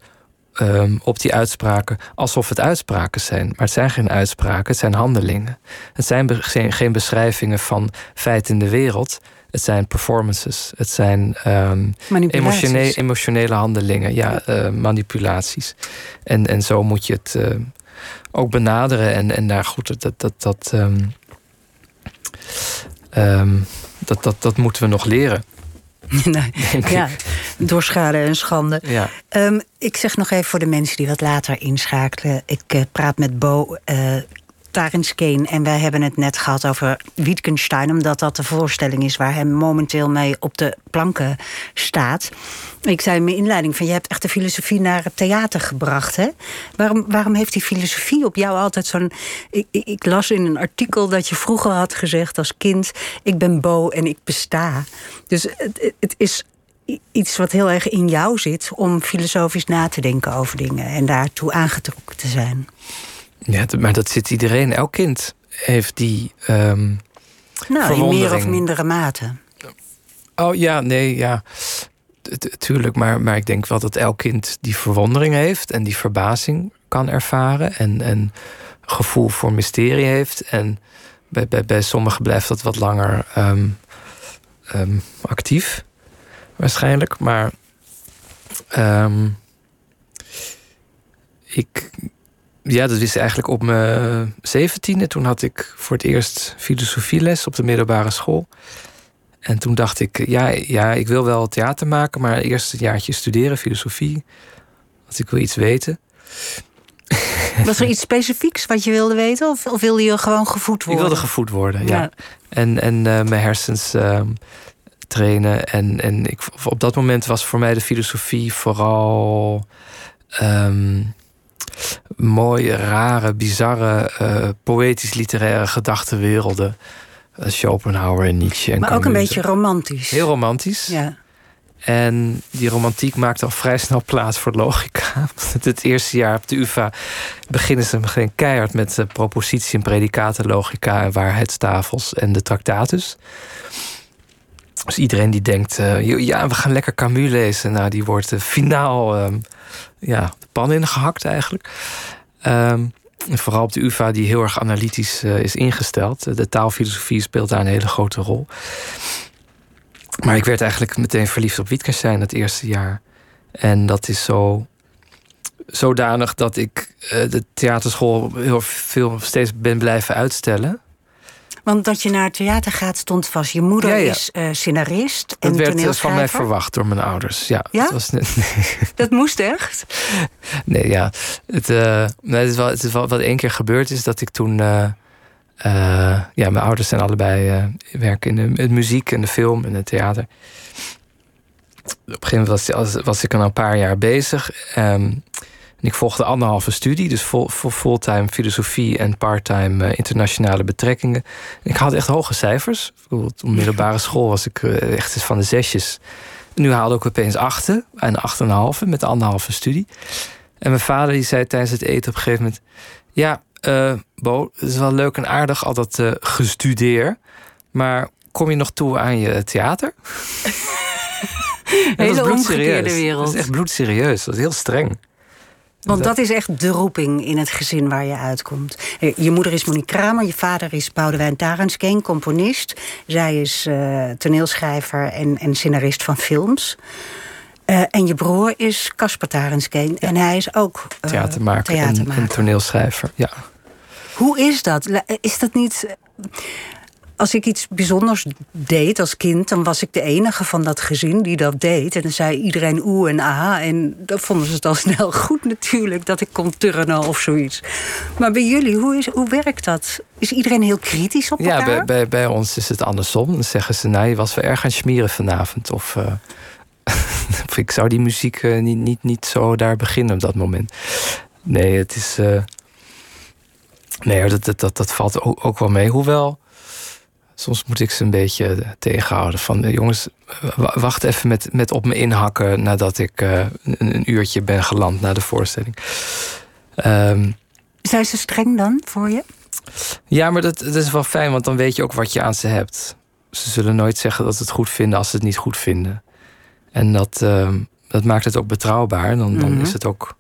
S5: ehm, op die uitspraken alsof het uitspraken zijn. Maar het zijn geen uitspraken, het zijn handelingen. Het zijn geen, geen beschrijvingen van feiten in de wereld. Het zijn performances. Het zijn emotionele, emotionele handelingen, ja, eh, manipulaties. En, en zo moet je het eh, ook benaderen. En, en daar goed, dat, dat, dat, ehm, ehm, dat, dat, dat moeten we nog leren. [LAUGHS]
S4: Nee, ja, door schade en schande.
S5: Ja.
S4: Ehm, ik zeg nog even voor de mensen die wat later inschakelen. Ik eh, praat met Bo uh, Tarenskeen en wij hebben het net gehad over Wittgenstein... omdat dat de voorstelling is waar hij momenteel mee op de planken staat. Ik zei in mijn inleiding van je hebt echt de filosofie naar het theater gebracht. Hè? Waarom, waarom heeft die filosofie op jou altijd zo'n... Ik, ik las in een artikel dat je vroeger had gezegd als kind... ik ben Bo en ik besta. Dus het, het is iets wat heel erg in jou zit om filosofisch na te denken over dingen en daartoe aangetrokken te zijn.
S5: Ja, maar dat zit iedereen. Elk kind heeft die. Um,
S4: nou, in meer of mindere mate.
S5: Oh ja, nee, ja. Tuurlijk, maar, maar ik denk wel dat elk kind die verwondering heeft en die verbazing kan ervaren en, en gevoel voor mysterie heeft. En bij, bij, bij sommigen blijft dat wat langer um, um, actief, waarschijnlijk. Maar um, ik, ja, dat is eigenlijk op mijn zeventiende. Toen had ik voor het eerst filosofieles op de middelbare school. En toen dacht ik, ja, ja, ik wil wel theater maken, maar eerst een jaartje studeren, filosofie. Want ik wil iets weten. [LAUGHS]
S4: Was er iets specifieks wat je wilde weten? Of, of wilde je gewoon gevoed worden?
S5: Ik wilde gevoed worden, ja. ja. En, en uh, mijn hersens uh, trainen. En, en ik, op dat moment was voor mij de filosofie vooral... Um, mooie, rare, bizarre, uh, poëtisch-literaire gedachtenwerelden. Uh, Schopenhauer en Nietzsche. En
S4: maar
S5: Camus.
S4: ook een beetje romantisch.
S5: Heel romantisch.
S4: Ja.
S5: En die romantiek maakt al vrij snel plaats voor logica. [LAUGHS] Het eerste jaar op de UvA beginnen ze geen keihard met uh, propositie en predicatenlogica en waarheidstafels en de tractatus. Dus iedereen die denkt, uh, ja, we gaan lekker Camus lezen. Nou, die wordt uh, finaal um, ja, de pan ingehakt eigenlijk. Um, en vooral op de UvA, die heel erg analytisch uh, is ingesteld. De taalfilosofie speelt daar een hele grote rol. Maar ik werd eigenlijk meteen verliefd op Wittgenstein het eerste jaar. En dat is zo zodanig dat ik uh, de theaterschool heel veel steeds ben blijven uitstellen.
S4: Want dat je naar het theater gaat stond vast. Je moeder ja, ja. is uh, scenarist en
S5: Dat werd van mij verwacht door mijn ouders. Ja,
S4: ja?
S5: Dat, was net, nee. [LAUGHS]
S4: dat moest echt?
S5: Nee, ja. Het, uh, nee, het, is wel, het is wel wat één keer gebeurd is dat ik toen... Uh, ja, mijn ouders zijn allebei werken in de, de, muziek en de film en het theater. Op een gegeven moment was, was ik al een paar jaar bezig. Um, en ik volgde anderhalve studie, dus vol, vol, fulltime filosofie en parttime uh, internationale betrekkingen. En ik had echt hoge cijfers. Bijvoorbeeld op middelbare [LAUGHS] school was ik uh, echt van de zesjes. En nu haalde ik opeens achten en acht en een halve met de anderhalve studie. En mijn vader die zei tijdens het eten op een gegeven moment... Ja, uh, Bo, het is wel leuk en aardig al dat gestudeer. Maar kom je nog toe aan je theater? [LAUGHS]
S4: Hele omgekeerde wereld.
S5: Dat is echt bloedserieus. Dat is heel streng.
S4: Want dat is echt de roeping in het gezin waar je uitkomt. Je moeder is Monique Kramer, je vader is Boudewijn Tarenskeen, componist. Zij is uh, toneelschrijver en, en scenarist van films. Uh, en je broer is Casper Tarenskeen ja. en hij is ook
S5: uh, theatermaker,
S4: theatermaker.
S5: En, en toneelschrijver. Ja.
S4: Hoe is dat? Is dat niet als ik iets bijzonders deed als kind, dan was ik de enige van dat gezin die dat deed. En dan zei iedereen oeh en aha. En dan vonden ze het [LAUGHS] al snel goed natuurlijk dat ik kon turnen of zoiets. Maar bij jullie, hoe, is, hoe werkt dat? Is iedereen heel kritisch op elkaar?
S5: Ja, bij, bij, bij ons is het andersom. Dan zeggen ze, nou, je was wel erg aan smeren vanavond. Of, uh, [LAUGHS] of ik zou die muziek uh, niet, niet, niet zo daar beginnen op dat moment. Nee, het is... Uh, nee, dat, dat, dat, dat valt ook, ook wel mee. Hoewel soms moet ik ze een beetje tegenhouden. Van jongens, wacht even met, met op me inhakken nadat ik uh, een, een, uurtje ben geland na de voorstelling. Um,
S4: Zijn ze streng dan voor je?
S5: Ja, maar dat, dat is wel fijn, want dan weet je ook wat je aan ze hebt. Ze zullen nooit zeggen dat ze het goed vinden als ze het niet goed vinden. En dat, ehm, dat maakt het ook betrouwbaar. Dan, dan
S4: Mhm.
S5: is het ook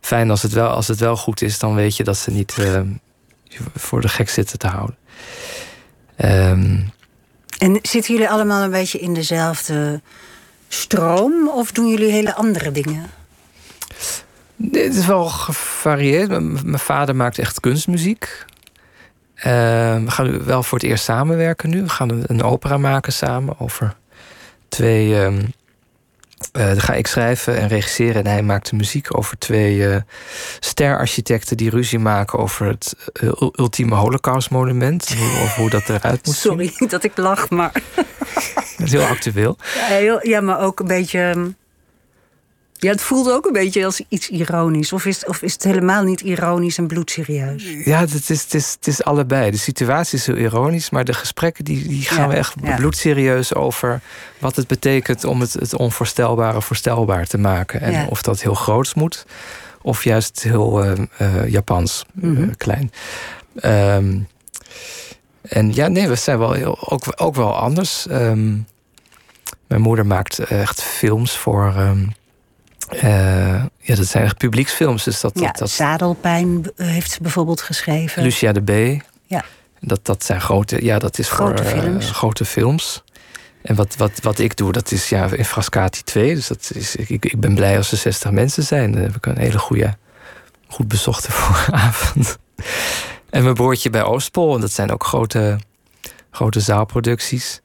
S5: fijn als het wel, als het wel goed is, dan weet je dat ze niet ehm, voor de gek zitten te houden. Ehm,
S4: En zitten jullie allemaal een beetje in dezelfde stroom? Of doen jullie hele andere dingen?
S5: Dit is wel gevarieerd. Mijn vader maakt echt kunstmuziek. Eh, we gaan wel voor het eerst samenwerken nu. We gaan een, een opera maken samen over twee. ehm, eh, dan ga ik schrijven en regisseren en hij maakt de muziek over twee eh sterarchitecten die ruzie maken over het eh, ul- ultieme Holocaustmonument. Of hoe dat eruit moet zien.
S4: Sorry [LAUGHS] dat ik lach, maar... [LAUGHS]
S5: Dat is heel actueel.
S4: Ja, heel- ja, maar ook een beetje... ehm, Ja, het voelt ook een beetje als iets ironisch. Of is, of is het helemaal niet ironisch en bloedserieus?
S5: Ja, het is, het, is, het is allebei. De situatie is heel ironisch, maar de gesprekken die, die gaan
S4: Ja,
S5: we echt
S4: ja.
S5: bloedserieus over wat het betekent om het, het onvoorstelbare voorstelbaar te maken. En
S4: Ja.
S5: of dat heel groots moet, of juist heel eh, eh, Japans, eh,
S4: Mhm.
S5: klein. Ehm, en ja, nee, we zijn wel heel, ook, ook wel anders. Ehm, mijn moeder maakt echt films voor. ehm, eh, ja, dat zijn echt publieksfilms. Dus dat,
S4: Ja,
S5: dat, dat,
S4: Zadelpijn eh, heeft ze bijvoorbeeld geschreven.
S5: Lucia de B.
S4: Ja.
S5: Dat, dat zijn grote, ja, dat is
S4: Grote
S5: voor eh,
S4: films.
S5: grote films. En wat, wat, wat ik doe, dat is ja, in Frascati 2. Dus dat is, ik, ik ben blij als er 60 mensen zijn. Dan heb ik een hele goede, goed bezochte [LAUGHS] vooravond. En mijn broertje bij Oostpol. En dat zijn ook grote, grote zaalproducties.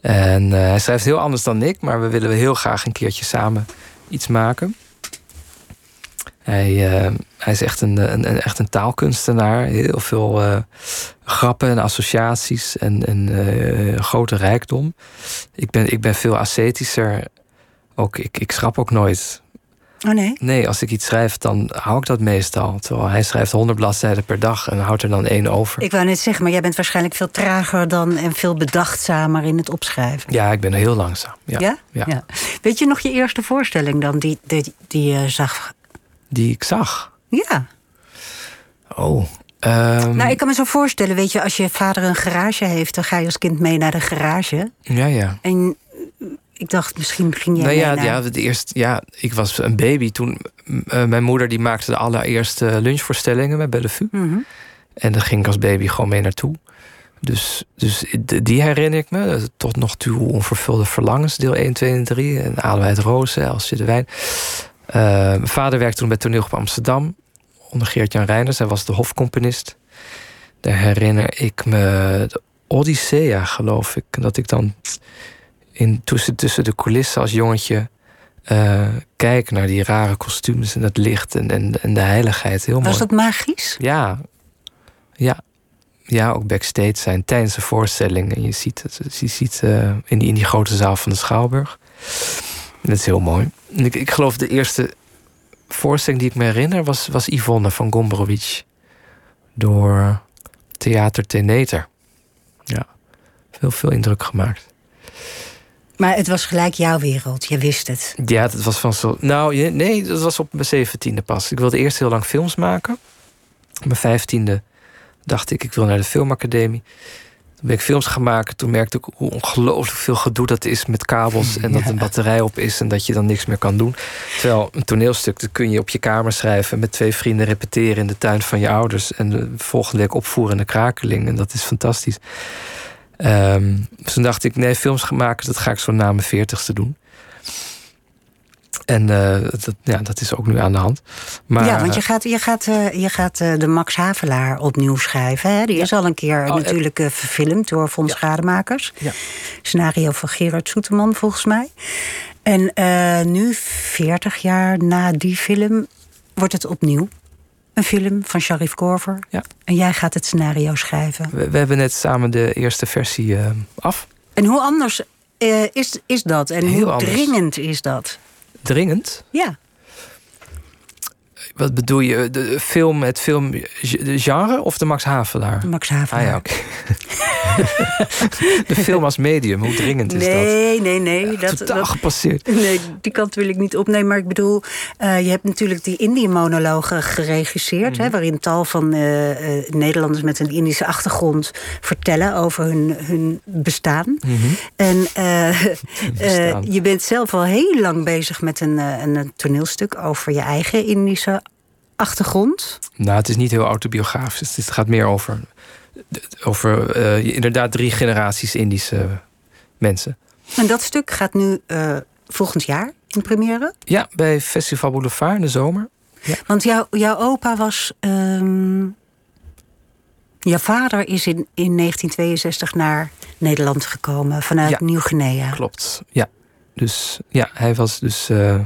S5: En hij schrijft heel anders dan ik. Maar we willen heel graag een keertje samen iets maken. Hij, eh, hij is echt een, een, echt een taalkunstenaar. Heel veel eh, grappen en associaties en, en eh, grote rijkdom. Ik ben, ik ben veel ascetischer. Ook, ik, ik schrap ook nooit.
S4: Oh nee?
S5: Nee, als ik iets schrijf, dan hou ik dat meestal. Terwijl hij schrijft 100 bladzijden per dag en houdt er dan één over.
S4: Ik wou net zeggen, maar jij bent waarschijnlijk veel trager dan en veel bedachtzamer in het opschrijven.
S5: Ja, ik ben heel langzaam. Ja,
S4: Ja?
S5: ja.
S4: Weet je nog je eerste voorstelling dan die, die, die je zag?
S5: Die ik zag.
S4: Ja.
S5: Oh. ehm,
S4: Nou, ik kan me zo voorstellen, weet je, als je vader een garage heeft, dan ga je als kind mee naar de garage.
S5: Ja, ja.
S4: En eh, ik dacht, misschien ging jij
S5: Nou ja, ja, de eerste, ja, ik was een baby toen. eh, mijn moeder die maakte de allereerste lunchvoorstellingen bij Bellevue.
S4: Mhm.
S5: En daar ging ik als baby gewoon mee naartoe. Dus, dus die herinner ik me. Eh, Tot nog toe onvervulde verlangens, deel 1, 2 en 3. En Adelheid Rozen, Elsje de Wijn. Eh, mijn vader werkte toen bij Toneelgroep Amsterdam. Onder Geert-Jan Reiners. Hij was de hofcomponist. Daar herinner ik me de Odyssea, geloof ik. Dat ik dan in, tussen, tussen de coulissen als jongetje... eh, kijk naar die rare kostuums en het licht en, en, en de heiligheid. Heel mooi.
S4: Was dat magisch?
S5: Ja, ja. Ja, ook backstage zijn tijdens de voorstelling. En je ziet het je ziet, eh, in, die, in die grote zaal van de Schouwburg. Dat is heel mooi. En Ik, ik geloof de eerste voorstelling die ik me herinner was, was Yvonne van Gombrowicz. Door Theater Teneter. Ja, veel, veel indruk gemaakt.
S4: Maar het was gelijk jouw wereld, je wist het.
S5: Ja, dat was van zo. Nou, nee, dat was op mijn zeventiende pas. Ik wilde eerst heel lang films maken. Op mijn vijftiende dacht ik, ik wil naar de filmacademie. Toen ben ik films gaan maken. Toen merkte ik hoe ongelooflijk veel gedoe dat is met kabels. En dat [LAUGHS] een batterij op is en dat je dan niks meer kan doen. Terwijl een toneelstuk, dat kun je op je kamer schrijven... met twee vrienden repeteren in de tuin van je ouders... en de volgende week opvoeren in de krakeling. En dat is fantastisch. Ehm, dus toen dacht ik, nee, films gaan maken... dat ga ik zo na mijn veertigste doen. En eh, dat, ja, dat is ook nu aan de hand. Maar,
S4: ja, want je gaat, je gaat, eh, je gaat eh, de Max Havelaar opnieuw schrijven. Hè? Die is al een keer
S5: Oh,
S4: natuurlijk verfilmd door Fons
S5: Ja.
S4: Gademakers.
S5: Ja.
S4: Scenario van Gerard Soeterman, volgens mij. En nu, 40 jaar na die film, wordt het opnieuw. Een film van Sharif Korver.
S5: Ja.
S4: En jij gaat het scenario schrijven.
S5: we, we hebben net samen de eerste versie eh, af.
S4: En hoe anders eh, is, is dat? En
S5: Heel
S4: hoe
S5: anders.
S4: dringend is dat?
S5: Dringend.
S4: Ja.
S5: Wat bedoel je? De film, het filmgenre of de Max Havelaar?
S4: Max Havelaar.
S5: Ah ja, oké. [LAUGHS] de film als medium, hoe dringend is
S4: nee,
S5: dat?
S4: Nee, nee, nee.
S5: Dat, totaal gepasseerd.
S4: Nee, die kant wil ik niet opnemen. Maar ik bedoel, uh, je hebt natuurlijk die Indie-monologen geregisseerd... Mm hè, waarin tal van uh, uh, Nederlanders met een Indische achtergrond... vertellen over hun, hun bestaan. Mm -hmm. En [LAUGHS] bestaan. je bent zelf al heel lang bezig met een, een toneelstuk... over je eigen Indische achtergrond.
S5: Nou, het is niet heel autobiografisch. Het gaat meer over over uh, inderdaad drie generaties Indische mensen.
S4: En dat stuk gaat nu uh, volgend jaar in première?
S5: Ja, bij Festival Boulevard in de zomer. Ja.
S4: Want jou, jouw opa was. Um, jouw vader is in, in 1962 naar Nederland gekomen vanuit ja, Nieuw-Guinea.
S5: Klopt, ja. Dus ja, hij was dus uh,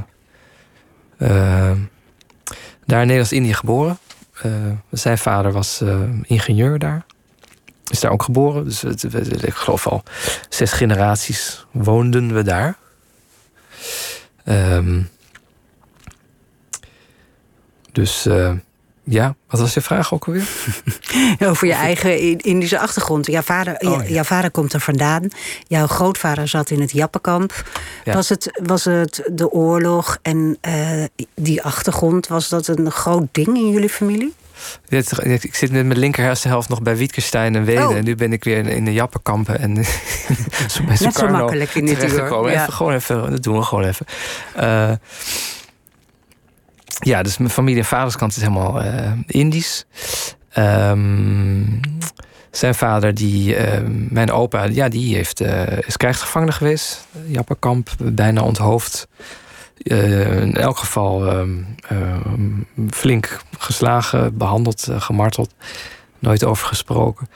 S5: daar in Nederlands-Indië geboren. zijn vader was ingenieur daar is daar ook geboren. Dus ik geloof al zes generaties woonden we daar. Um, dus uh, ja, wat was je vraag ook alweer? [LAUGHS]
S4: Over je eigen Indische achtergrond. Jouw vader, oh, ja. jouw vader komt er vandaan. Jouw grootvader zat in het Jappenkamp. Ja. Was, het, was het de oorlog en uh, die achtergrond... was dat een groot ding in jullie familie?
S5: Ik zit met mijn linker hersenhelft nog bij Wittgenstein en Wenen. Oh. En nu ben ik weer in de Jappenkampen. En
S4: zo [LAUGHS] Net zo makkelijk in dit uur.
S5: Ja. Even, gewoon even, dat doen we gewoon even. Uh, ja, dus mijn familie en vaderskant is helemaal uh, Indisch. Um, zijn vader, die, uh, mijn opa, ja, die heeft, is krijgsgevangene geweest. Jappenkamp, bijna onthoofd. Uh, in elk geval uh, uh, flink geslagen, behandeld, eh, gemarteld. Nooit over gesproken.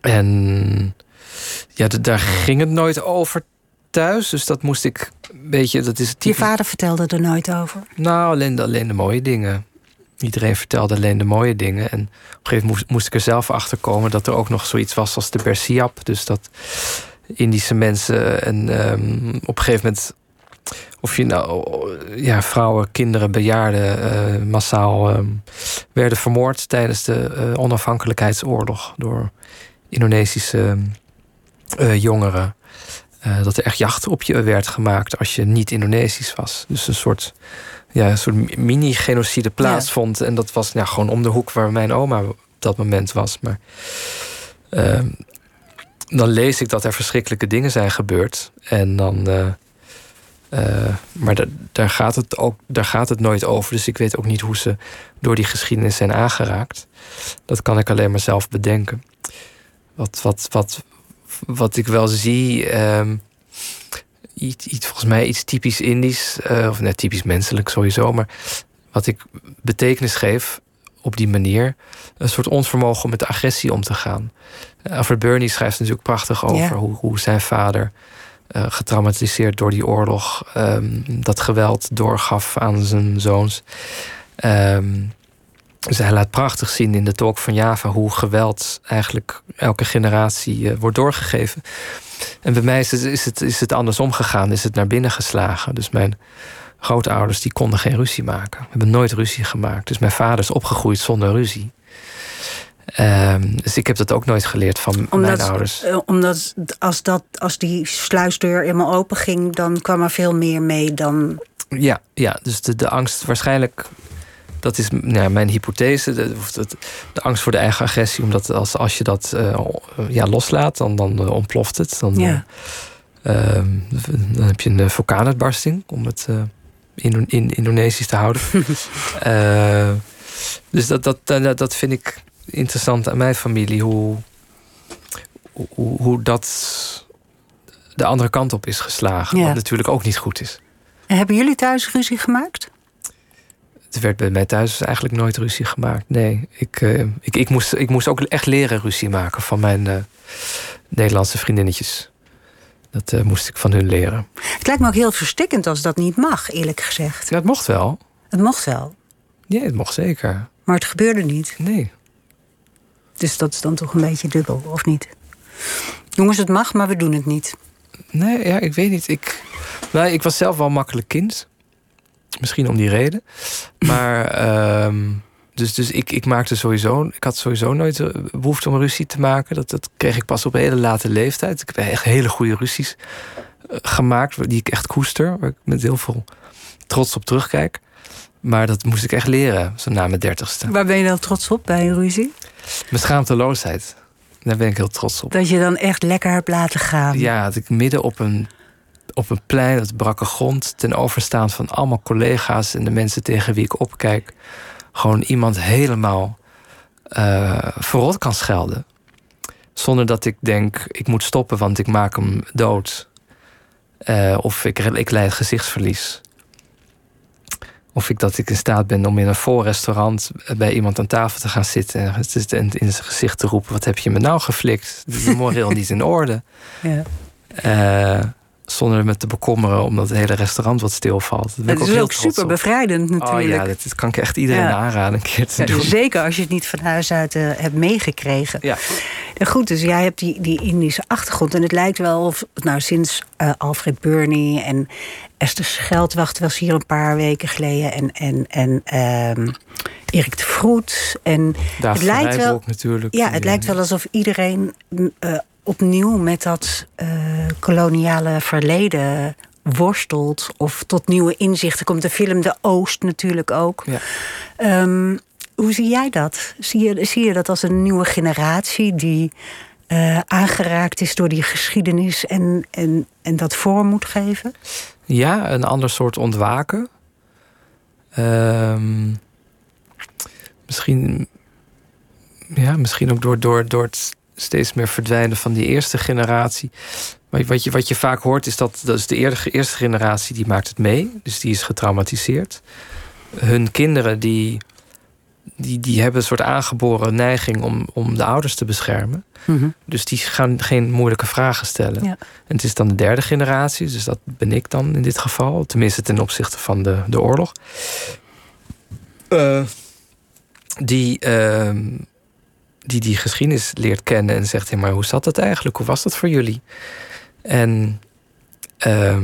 S5: En ja, daar ging het nooit over thuis. Dus dat moest ik een beetje. Dat is typisch...
S4: Je vader vertelde er nooit over?
S5: Nou, alleen, alleen de mooie dingen. Iedereen vertelde alleen de mooie dingen. En op een gegeven moment moest, moest ik er zelf achter komen dat er ook nog zoiets was als de Bersiap. Dus dat Indische mensen. En um, op een gegeven moment. Of je nou ja, vrouwen, kinderen, bejaarden uh, massaal um, werden vermoord tijdens de uh, onafhankelijkheidsoorlog door Indonesische uh, jongeren. dat er echt jacht op je werd gemaakt als je niet Indonesisch was. Dus een soort, ja, een soort mini-genocide plaatsvond. Ja. En dat was ja, gewoon om de hoek waar mijn oma op dat moment was. Maar ehm, dan lees ik dat er verschrikkelijke dingen zijn gebeurd. En dan. Uh, uh, maar da daar, gaat het ook, daar gaat het nooit over. Dus ik weet ook niet hoe ze door die geschiedenis zijn aangeraakt. Dat kan ik alleen maar zelf bedenken. Wat, wat, wat, wat ik wel zie. Um, iets, iets, volgens mij iets typisch Indisch. Uh, of net typisch menselijk sowieso. Maar wat ik betekenis geef op die manier. Een soort onvermogen om met de agressie om te gaan. Alfred Burney schrijft natuurlijk prachtig over ja. hoe, hoe, zijn vader, uh, getraumatiseerd door die oorlog, um, dat geweld doorgaf aan zijn zoons. Um, dus hij laat prachtig zien in de talk van Java hoe geweld eigenlijk elke generatie uh, wordt doorgegeven. En bij mij is het, is, het, is het andersom gegaan, is het naar binnen geslagen. Dus mijn grootouders die konden geen ruzie maken. We hebben nooit ruzie gemaakt. Dus mijn vader is opgegroeid zonder ruzie. Um, dus ik heb dat ook nooit geleerd van
S4: omdat,
S5: mijn ouders.
S4: Uh, omdat als, dat, als die sluisdeur eenmaal open ging, dan kwam er veel meer mee dan.
S5: Ja, ja dus de, de angst waarschijnlijk. Dat is nou, mijn hypothese. De, de, de, angst voor de eigen agressie. Omdat als, als je dat uh, ja, loslaat, dan, dan uh, ontploft het. Dan, ja. Ehm, dan heb je een vulkaanuitbarsting, om het in, in Indonesisch te houden. [LAUGHS] dus dat, dat, dat, dat vind ik interessant aan mijn familie hoe, hoe, hoe dat de andere kant op is geslagen. Ja. Wat natuurlijk ook niet goed is.
S4: En hebben jullie thuis ruzie gemaakt?
S5: Het werd bij mij thuis eigenlijk nooit ruzie gemaakt. Nee, ik, uh, ik, ik, moest, ik moest ook echt leren ruzie maken van mijn uh, Nederlandse vriendinnetjes. Dat uh, moest ik van hun leren.
S4: Het lijkt me ook heel verstikkend als dat niet mag, eerlijk gezegd.
S5: Ja, het mocht wel.
S4: Het mocht wel.
S5: Ja, het mocht zeker.
S4: Maar het gebeurde niet.
S5: Nee.
S4: Dus dat is dan toch een beetje dubbel, of niet? Jongens, het mag, maar we doen het niet.
S5: Nee, ja, ik weet niet. Ik, nou, ik was zelf wel een makkelijk kind. Misschien om die reden. Maar ehm, dus, dus ik, ik maakte sowieso. Ik had sowieso nooit de behoefte om ruzie te maken. Dat, dat kreeg ik pas op een hele late leeftijd. Ik heb echt hele goede ruzies eh, gemaakt, die ik echt koester, waar ik met heel veel trots op terugkijk. Maar dat moest ik echt leren, zo na mijn dertigste.
S4: Waar ben je dan trots op bij een ruzie?
S5: Mijn schaamteloosheid. Daar ben ik heel trots op.
S4: Dat je dan echt lekker hebt laten gaan.
S5: Ja, dat ik midden op een, op een plein, dat brakke grond, ten overstaan van allemaal collega's en de mensen tegen wie ik opkijk, gewoon iemand helemaal uh, verrot kan schelden. Zonder dat ik denk, ik moet stoppen, want ik maak hem dood. Uh, of ik, ik leid gezichtsverlies. Of ik dat ik in staat ben om in een vol restaurant bij iemand aan tafel te gaan zitten en in zijn gezicht te roepen: Wat heb je me nou geflikt? Dat is moreel niet in orde. Ja. Uh, zonder me te bekommeren omdat het hele restaurant wat stilvalt.
S4: Dat, dat is ook, super bevrijdend natuurlijk.
S5: Oh ja, dat, kan ik echt iedereen aanraden een keer te doen.
S4: Zeker als je het niet van huis uit uh, hebt meegekregen. Ja. goed, dus jij hebt die, die Indische achtergrond. En het lijkt wel of, nou sinds uh, Alfred Burney en Esther Scheldwacht was hier een paar weken geleden. En, en, en um, Erik de Vroet. En
S5: het lijkt wel, natuurlijk.
S4: Ja, het lijkt wel alsof iedereen uh, opnieuw met dat uh, koloniale verleden worstelt of tot nieuwe inzichten komt. De film De Oost natuurlijk ook. Ja. Um, hoe zie jij dat? Zie je, zie je dat als een nieuwe generatie die uh, aangeraakt is door die geschiedenis en, en, en dat vorm moet geven?
S5: Ja, een ander soort ontwaken. Um, misschien, ja, misschien ook door, door, door het steeds meer verdwijnen van die eerste generatie. Maar wat je, wat je vaak hoort is dat, dat is de eerste, eerste generatie die maakt het mee. Dus die is getraumatiseerd. Hun kinderen die, die, die hebben een soort aangeboren neiging om, om de ouders te beschermen. Mhm. Dus die gaan geen moeilijke vragen stellen. Ja. En het is dan de derde generatie, dus dat ben ik dan in dit geval. Tenminste ten opzichte van de, de oorlog. Uh, die, uh, die die geschiedenis leert kennen en zegt: hey, maar hoe zat dat eigenlijk? Hoe was dat voor jullie? En uh,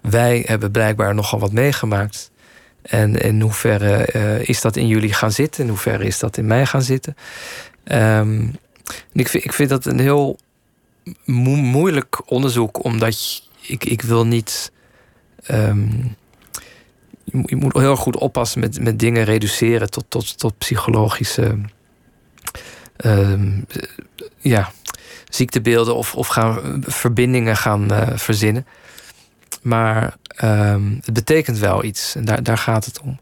S5: wij hebben blijkbaar nogal wat meegemaakt. En in hoeverre uh, is dat in jullie gaan zitten? In hoeverre is dat in mij gaan zitten? Um, ik, vind, ik vind dat een heel moeilijk onderzoek, omdat ik, ik wil niet. Um, je moet heel goed oppassen met, met dingen reduceren tot, tot, tot psychologische ja, ziektebeelden of, of gaan verbindingen gaan uh, verzinnen. Maar um, het betekent wel iets en daar, daar gaat het om.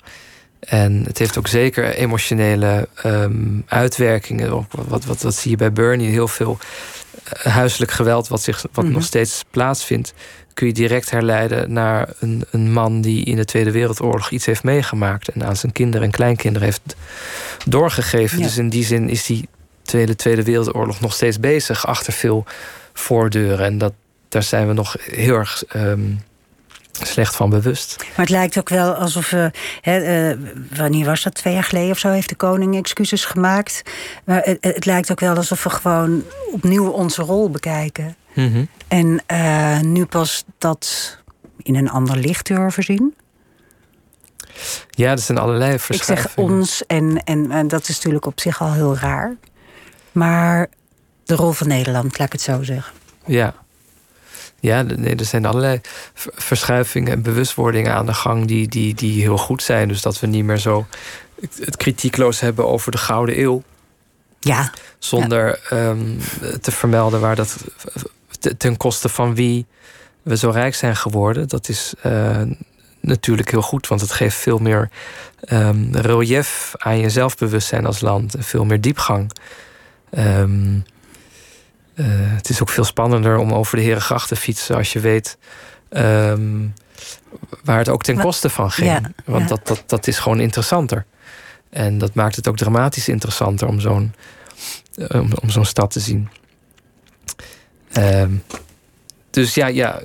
S5: En het heeft ook zeker emotionele um, uitwerkingen. Wat, wat, wat, zie je bij Bernie? Heel veel eh, huiselijk geweld, wat, zich, wat nog mhm. steeds plaatsvindt, kun je direct herleiden naar een, een man die in de Tweede Wereldoorlog iets heeft meegemaakt en aan zijn kinderen en kleinkinderen heeft doorgegeven. Dus in die zin is die Tweede, Tweede Wereldoorlog nog steeds bezig achter veel voordeuren. En dat, daar zijn we nog heel erg. Um, slecht van bewust.
S4: Maar het lijkt ook wel alsof. Uh, uh, wanneer was dat? Twee jaar geleden of zo heeft de koning excuses gemaakt. Maar het, het lijkt ook wel alsof we gewoon opnieuw onze rol bekijken. Mm En uh, nu pas dat in een ander licht durven zien.
S5: Ja, er zijn allerlei verschillende.
S4: Ik zeg ons en, en, en dat is natuurlijk op zich al heel raar. Maar de rol van Nederland, laat ik het zo zeggen.
S5: Ja, ja, nee, er zijn allerlei verschuivingen en bewustwordingen aan de gang die, die, die heel goed zijn. Dus dat we niet meer zo het kritiekloos hebben over de Gouden Eeuw.
S4: Ja.
S5: Zonder ehm, te vermelden waar dat ten koste van wie we zo rijk zijn geworden. Dat is uh, natuurlijk heel goed, want het geeft veel meer um, relief aan je zelfbewustzijn als land. En veel meer diepgang. Um, uh, het is ook veel spannender om over de Herengracht te fietsen als je weet um, waar het ook ten koste van ging. Ja, Want Dat, dat, dat is gewoon interessanter. En dat maakt het ook dramatisch interessanter om zo'n om, om zo'n stad te zien. Um, dus ja, ja,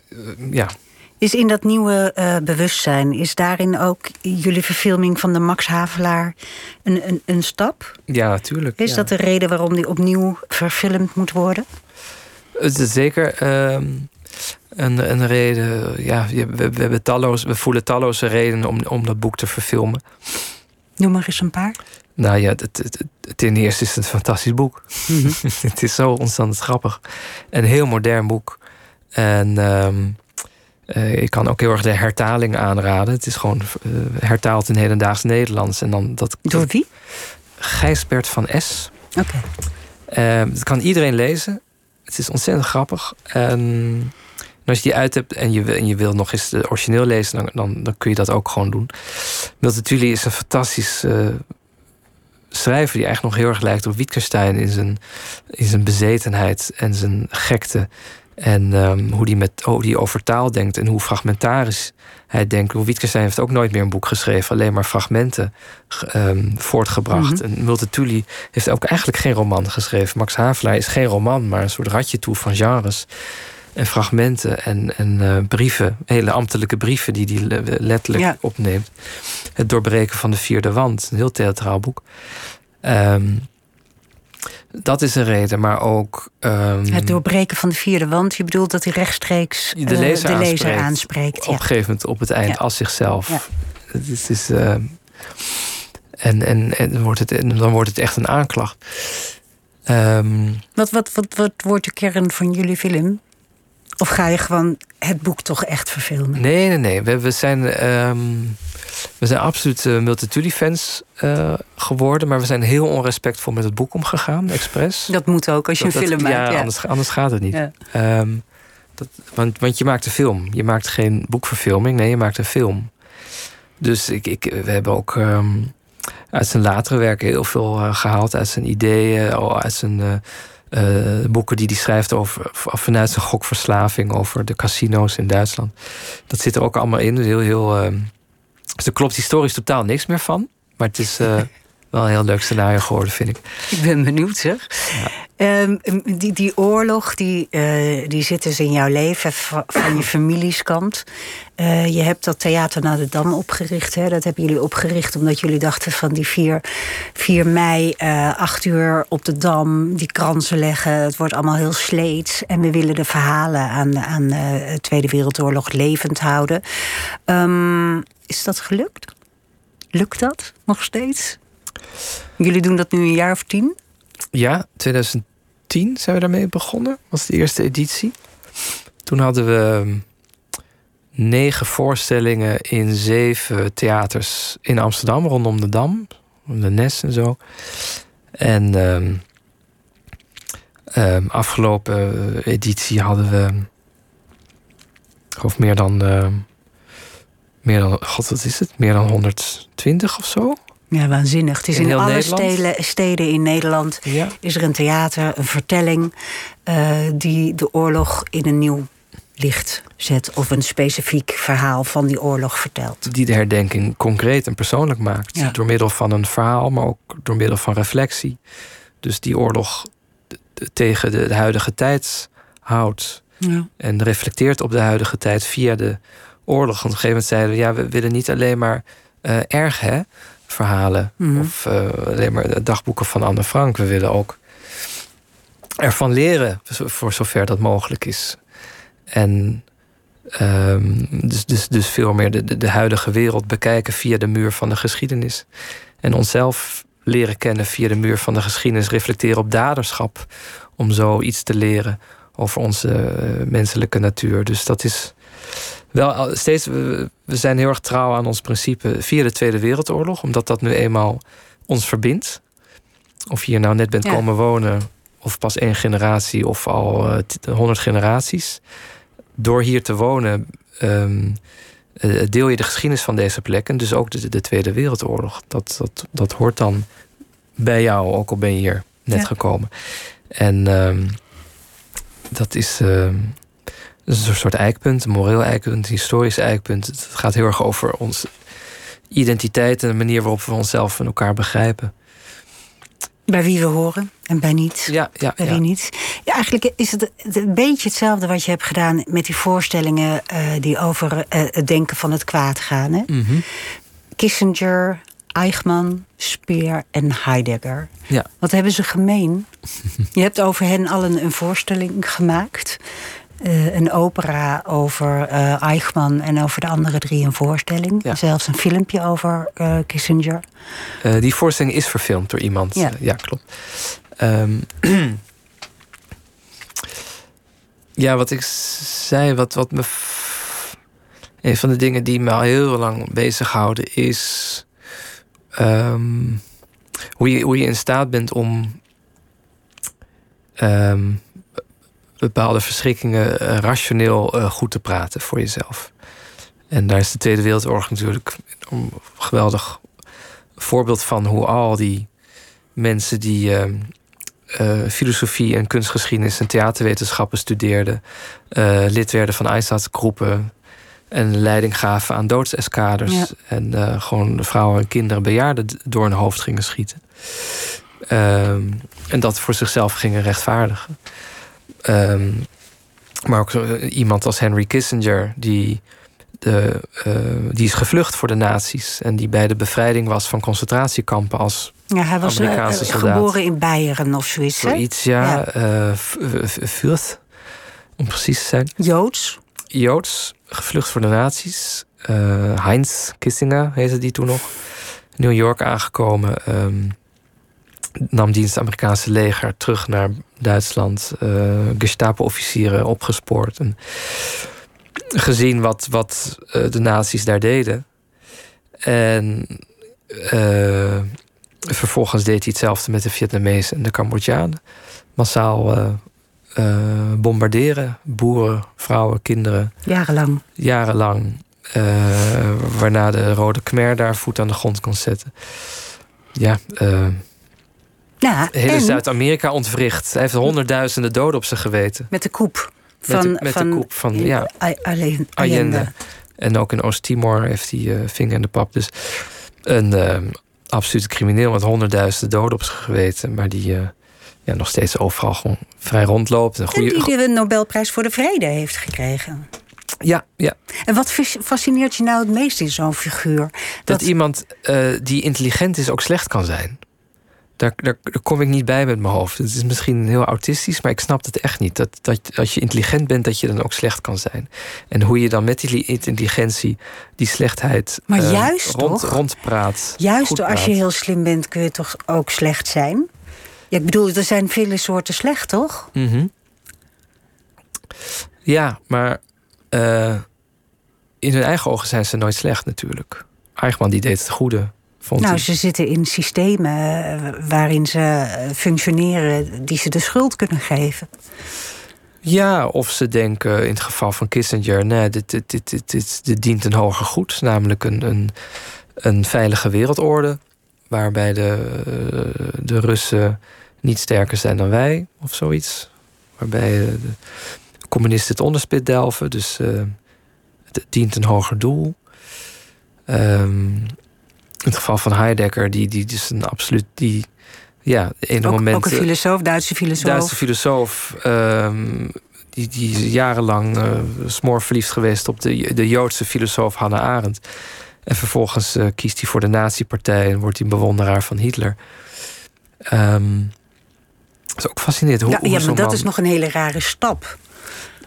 S5: ja.
S4: Is in dat nieuwe uh, bewustzijn, is daarin ook jullie verfilming van de Max Havelaar een, een, een stap?
S5: Ja, natuurlijk.
S4: Is dat de reden waarom die opnieuw verfilmd moet worden?
S5: Het is zeker. Uh, een, een reden. Ja, we, we, hebben talloos, we voelen talloze redenen om, om dat boek te verfilmen.
S4: Noem maar eens een paar.
S5: Nou ja, het, het, het, ten eerste is het een fantastisch boek.
S4: Mhm. [LAUGHS]
S5: het is zo ontzettend grappig. Een heel modern boek. En ehm, eh, ik kan ook heel erg de hertaling aanraden. Het is gewoon eh, hertaald in hedendaags Nederlands. En dan dat,
S4: Door wie?
S5: Gijsbert van S.
S4: Oké.
S5: Ehm, dat kan iedereen lezen. Het is ontzettend grappig. En als je die uit hebt en je, wil- en je wil nog eens de origineel lezen, dan, dan, dan kun je dat ook gewoon doen. Milton Tully is een fantastisch eh, schrijver die eigenlijk nog heel erg lijkt op Wittgenstein in zijn, in zijn bezetenheid en zijn gekte. En ehm, hoe die met hoe die over taal denkt en hoe fragmentarisch hij denkt. Wittgenstein heeft ook nooit meer een boek geschreven, alleen maar fragmenten ehm, voortgebracht. En Multatuli heeft ook eigenlijk geen roman geschreven. Max Havelaar is geen roman, maar een soort ratje toe van genres. En fragmenten en, en eh, brieven, hele ambtelijke brieven die hij le- letterlijk
S4: Ja.
S5: opneemt. Het doorbreken van de vierde wand, een heel theatraal boek. Ehm, dat is een reden, maar ook. ehm,
S4: Het doorbreken van de vierde wand. Je bedoelt dat hij rechtstreeks
S5: de
S4: eh,
S5: lezer,
S4: de lezer
S5: aanspreekt,
S4: aanspreekt.
S5: Op
S4: Ja.
S5: een gegeven moment op het eind
S4: Ja.
S5: als zichzelf.
S4: Ja.
S5: Het is, is, eh, en en, wordt het, dan wordt het echt een aanklacht. Ehm,
S4: Wat, wat, wat, wat wordt de kern van jullie film? Of ga je gewoon het boek toch echt verfilmen?
S5: nee, nee, nee. We, we zijn, ehm, we zijn absoluut uh, Multatuli-fans eh, geworden. Maar we zijn heel onrespectvol met het boek omgegaan, expres.
S4: Dat moet ook als je
S5: Dat-
S4: een
S5: dat-
S4: film maakt.
S5: Ja,
S4: Ja,
S5: Anders, anders gaat het niet.
S4: Ja.
S5: Ehm, dat, want, want je maakt een film. Je maakt geen boekverfilming. Nee, je maakt een film. Dus ik, ik, we hebben ook ehm, uit zijn latere werken heel veel eh, gehaald. Uit zijn ideeën, uit zijn eh, eh, boeken die hij schrijft over, vanuit zijn gokverslaving over de casino's in Duitsland. Dat zit er ook allemaal in. Dus heel, heel, ehm, dus er klopt historisch totaal niks meer van. Maar het is eh, [LAUGHS] wel een heel leuk scenario geworden, vind ik.
S4: Ik ben benieuwd, zeg. Ehm, die, die oorlog, die, eh, die zit dus in jouw leven va- van je familieskant. Eh, je hebt dat Theater naar de Dam opgericht. Hè? Dat hebben jullie opgericht omdat jullie dachten van die 4, 4 mei, eh 8 uur op de Dam, die kransen leggen. Het wordt allemaal heel sleets. En we willen de verhalen aan, aan de Tweede Wereldoorlog levend houden. Ehm, is dat gelukt? Lukt dat nog steeds? Jullie doen dat nu een jaar of tien?
S5: Ja, 2010 zijn we daarmee begonnen. Was de eerste editie. Toen hadden we ehm, negen voorstellingen in zeven theaters in Amsterdam, rondom de Dam, de Nes en zo. En ehm, afgelopen editie hadden we, geloof meer dan, meer dan, god wat is het, meer dan 120 of zo.
S4: Ja, waanzinnig. Het is
S5: In
S4: alle steden, steden in Nederland
S5: Ja.
S4: is er een theater, een vertelling eh, die de oorlog in een nieuw licht zet of een specifiek verhaal van die oorlog vertelt.
S5: die de herdenking concreet en persoonlijk maakt.
S4: Ja.
S5: Door middel van een verhaal, maar ook door middel van reflectie. Dus die oorlog tegen de, de huidige tijd houdt.
S4: Ja.
S5: En reflecteert op de huidige tijd via de oorlog. Want op een gegeven moment zeiden we... ja, we willen niet alleen maar eh, erg hè, verhalen...
S4: Mhm.
S5: of eh, alleen maar dagboeken van Anne Frank. We willen ook ervan leren, zo- voor zover dat mogelijk is. En ehm, dus, dus, dus veel meer de, de, de huidige wereld bekijken via de muur van de geschiedenis. En onszelf leren kennen via de muur van de geschiedenis. Reflecteren op daderschap. Om zo iets te leren over onze eh, menselijke natuur. Dus dat is wel steeds. We, we zijn heel erg trouw aan ons principe via de Tweede Wereldoorlog. Omdat dat nu eenmaal ons verbindt. Of je hier nou net bent
S4: Ja.
S5: komen wonen. Of pas één generatie of al honderd generaties. Door hier te wonen ehm, eh, deel je de geschiedenis van deze plek. En dus ook de, de Tweede Wereldoorlog. Dat, dat, dat hoort dan bij jou, ook al ben je hier net
S4: Ja.
S5: gekomen. En ehm, dat is ehm, dat is een soort eikpunt, een moreel eikpunt, een historisch eikpunt. Het gaat heel erg over onze identiteit en de manier waarop we onszelf en elkaar begrijpen.
S4: Bij wie we horen en bij niet.
S5: Ja, ja,
S4: Bij
S5: ja.
S4: wie niet. Ja, eigenlijk is het een beetje hetzelfde wat je hebt gedaan met die voorstellingen eh, die over eh, het denken van het kwaad gaan. Hè?
S5: Mhm.
S4: Kissinger, Eichmann, Speer en Heidegger.
S5: Ja.
S4: Wat hebben ze gemeen? Je hebt over hen allen een voorstelling gemaakt. Eh, een opera over uh, Eichmann en over de andere drie een voorstelling.
S5: Ja.
S4: Zelfs een filmpje over uh, Kissinger.
S5: die voorstelling is verfilmd door iemand.
S4: Ja,
S5: ja klopt. Um, [CLEARS THROAT] ja, wat ik zei, wat, wat me. Een van de dingen die me al heel lang bezighouden is. Um, hoe, je, hoe je in staat bent om. Um, bepaalde verschrikkingen uh, rationeel uh, goed te praten voor jezelf. En daar is de Tweede Wereldoorlog natuurlijk een geweldig voorbeeld van hoe al die mensen die uh, filosofie en kunstgeschiedenis en theaterwetenschappen studeerden, lid werden van Einsatzgroepen en leiding gaven aan doodseskaders ja. en gewoon vrouwen en kinderen, bejaarden door hun hoofd gingen schieten. Um, en dat voor zichzelf gingen rechtvaardigen. Um, maar ook iemand als Henry Kissinger, die, de, uh, die is gevlucht voor de nazi's. En die bij de bevrijding was van concentratiekampen als
S4: ja, hij was
S5: Amerikaanse
S4: uh,
S5: soldaat.
S4: geboren in Beieren of zoiets.
S5: Zoiets, ja.
S4: Ja.
S5: Uh, om precies te zijn.
S4: Joods.
S5: Joods, gevlucht voor de nazi's. Heinz Kissinger heette die toen nog. New York aangekomen. Um, nam dienst Amerikaanse leger terug naar Duitsland. Uh, Gestapo-officieren opgespoord. En gezien wat, wat uh, de nazi's daar deden. En uh, vervolgens deed hij hetzelfde met de Vietnamezen en de Cambodjanen. Massaal bombarderen. Boeren, vrouwen, kinderen.
S4: Jarenlang.
S5: Jarenlang. waarna de Rode Khmer daar voet aan de grond kon zetten. Ja,
S4: ja,
S5: hele Zuid-Amerika ontwricht. Hij heeft honderdduizenden doden op zijn geweten.
S4: met de koep
S5: Met
S4: van,
S5: de, met
S4: van
S5: de koep van ja,
S4: Allende.
S5: Allende. En ook in Oost-Timor heeft hij uh, vinger in de pap. Dus een uh, absolute crimineel met honderdduizenden doden op zijn geweten. Maar die uh, ja, nog steeds overal gewoon vrij rondloopt. Een goede,
S4: En die de Nobelprijs voor de Vrede heeft gekregen.
S5: Ja, ja.
S4: En wat fascineert je nou het meest in zo'n figuur?
S5: Dat, dat iemand uh, die intelligent is ook slecht kan zijn. Daar, daar, daar, kom ik niet bij met mijn hoofd. Het is misschien heel autistisch, maar ik snap het echt niet. Dat, dat als je intelligent bent, dat je dan ook slecht kan zijn. En hoe je dan met die intelligentie die slechtheid
S4: maar
S5: uh,
S4: juist
S5: rond,
S4: toch?
S5: rondpraat.
S4: Juist als
S5: praat.
S4: je heel slim bent, kun je toch ook slecht zijn? Ja, ik bedoel, er zijn vele soorten slecht, toch?
S5: Mm -hmm. Ja, maar uh, in hun eigen ogen zijn ze nooit slecht natuurlijk. Eichmann die deed het goede. Vond
S4: nou, ze zitten in systemen waarin ze functioneren die ze de schuld kunnen geven.
S5: Ja, of ze denken in het geval van Kissinger, nee, dit, dit, dit, dit, dit, dit dient een hoger goed, namelijk een, een, een veilige wereldorde, waarbij de, de Russen niet sterker zijn dan wij, of zoiets. Waarbij de communisten het onderspit delven, dus uh, het dient een hoger doel. Um, het geval van Heidegger, die, die is een absoluut. Die, ja, ene
S4: ook,
S5: moment.
S4: ook een filosoof, Duitse filosoof.
S5: Duitse filosoof. Um, die, die is jarenlang uh, smoorverliefd geweest op de, de Joodse filosoof Hannah Arendt. En vervolgens uh, kiest hij voor de Nazi-partij en wordt hij een bewonderaar van Hitler. Um, dat is ook fascinerend. Hoe,
S4: ja,
S5: hoe
S4: ja maar dat is nog een hele rare stap.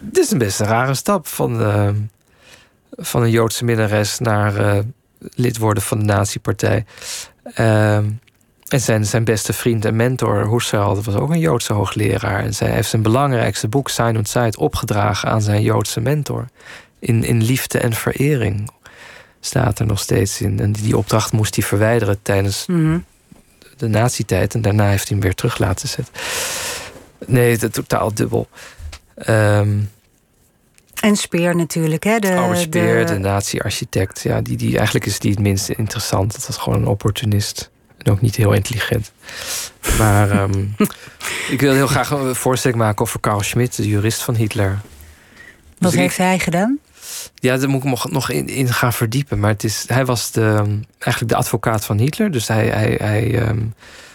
S5: Dit is een best een rare stap van, uh, van een Joodse minnares naar lid worden van de Nazi-partij. Uh, en zijn, zijn beste vriend en mentor, Husserl, dat was ook een Joodse hoogleraar. En zij heeft zijn belangrijkste boek, und Zeit, opgedragen aan zijn Joodse mentor. In, in liefde en verering staat er nog steeds in. En die opdracht moest hij verwijderen tijdens
S4: mm -hmm.
S5: de nazi-tijd. En daarna heeft hij hem weer terug laten zetten. Nee, totaal dubbel. Um,
S4: en Speer natuurlijk, hè? De,
S5: Albert Speer,
S4: de...
S5: de nazi-architect. Ja, die, die, eigenlijk is die het minst interessant. Dat was gewoon een opportunist. En ook niet heel intelligent. Maar um, [LAUGHS] ik wil heel graag een voorstelling maken over Carl Schmitt, de jurist van Hitler.
S4: Wat dus heeft ik, hij gedaan?
S5: Ja, daar moet ik nog, nog in, in, gaan verdiepen. Maar het is, hij was de, eigenlijk de advocaat van Hitler. Dus hij, hij, hij, um,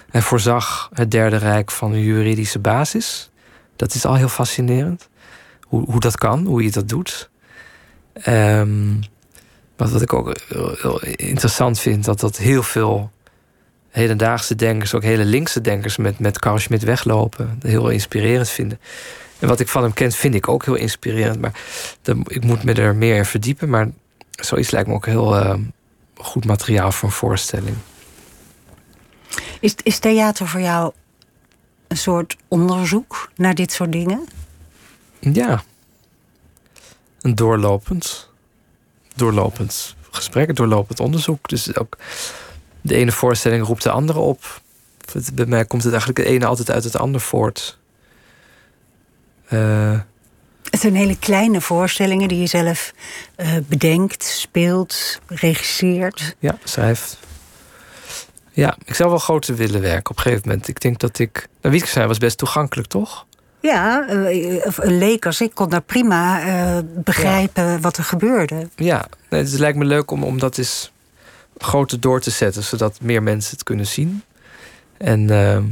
S5: hij voorzag het Derde Rijk van een juridische basis. Dat is al heel fascinerend. Hoe, hoe dat kan, hoe je dat doet. Um, wat, wat ik ook interessant vind, dat dat heel veel hedendaagse denkers, ook hele linkse denkers, met, met Carl Schmitt weglopen. Heel inspirerend vinden. En wat ik van hem ken, vind ik ook heel inspirerend. Maar ik moet me er meer in verdiepen. Maar zoiets lijkt me ook heel uh, goed materiaal voor een voorstelling.
S4: Is, is theater voor jou een soort onderzoek naar dit soort dingen?
S5: Ja. Een doorlopend, doorlopend gesprek, een doorlopend onderzoek. Dus ook de ene voorstelling roept de andere op. Bij mij komt het eigenlijk het ene altijd uit het ander voort.
S4: Uh, het zijn hele kleine voorstellingen die je zelf uh, bedenkt, speelt, regisseert.
S5: Ja, schrijft. Ja, ik zou wel groter willen werken op een gegeven moment. Ik denk dat ik. Nou, Wittgenstein was best toegankelijk, toch?
S4: Ja, uh, een leek als ik kon daar prima uh, begrijpen ja. wat er gebeurde.
S5: Ja, nee, het lijkt me leuk om, om dat eens groter door te zetten, zodat meer mensen het kunnen zien. En ehm,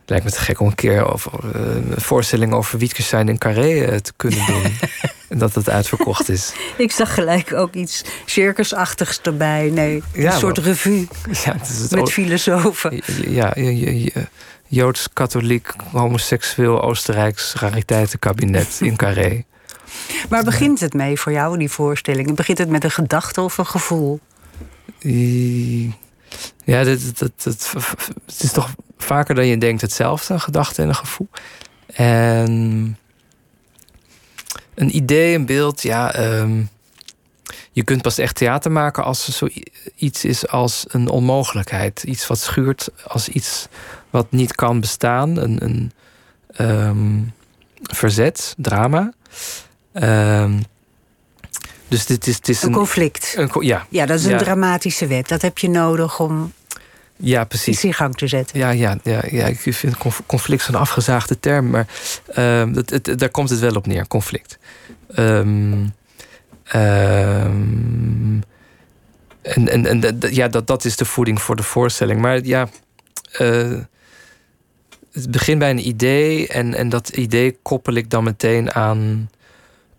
S5: het lijkt me te gek om een keer over, uh, een voorstelling over Wittgenstein in Carré te kunnen doen. [LAUGHS] en dat het uitverkocht is. [LAUGHS]
S4: Ik zag gelijk ook iets circusachtigs erbij. Nee, een soort revue ja, het is het met filosofen.
S5: Ja, Joods, katholiek, homoseksueel, Oostenrijks rariteitenkabinet in Carré.
S4: Waar begint het mee voor jou, die voorstelling? Begint het met een gedachte of een gevoel?
S5: Ja, dat, het is toch vaker dan je denkt hetzelfde, een gedachte en een gevoel. En een idee, een beeld, ja. Um, je kunt pas echt theater maken als er zoiets is als een onmogelijkheid. Iets wat schuurt als iets wat niet kan bestaan. Een, een um, verzet, drama. Um, dus dit is,
S4: een, een conflict.
S5: Een, ja.
S4: ja, dat is een dramatische wet. Dat heb je nodig om
S5: ja, precies.
S4: iets in gang te zetten.
S5: Ja, ja, ja, ja ik vind conflict zo'n afgezaagde term. Maar um, dat, het, daar komt het wel op neer, conflict. Um, um, en en, en ja, dat, dat is de voeding voor de voorstelling. Maar ja, uh, het begint bij een idee. En, en dat idee koppel ik dan meteen aan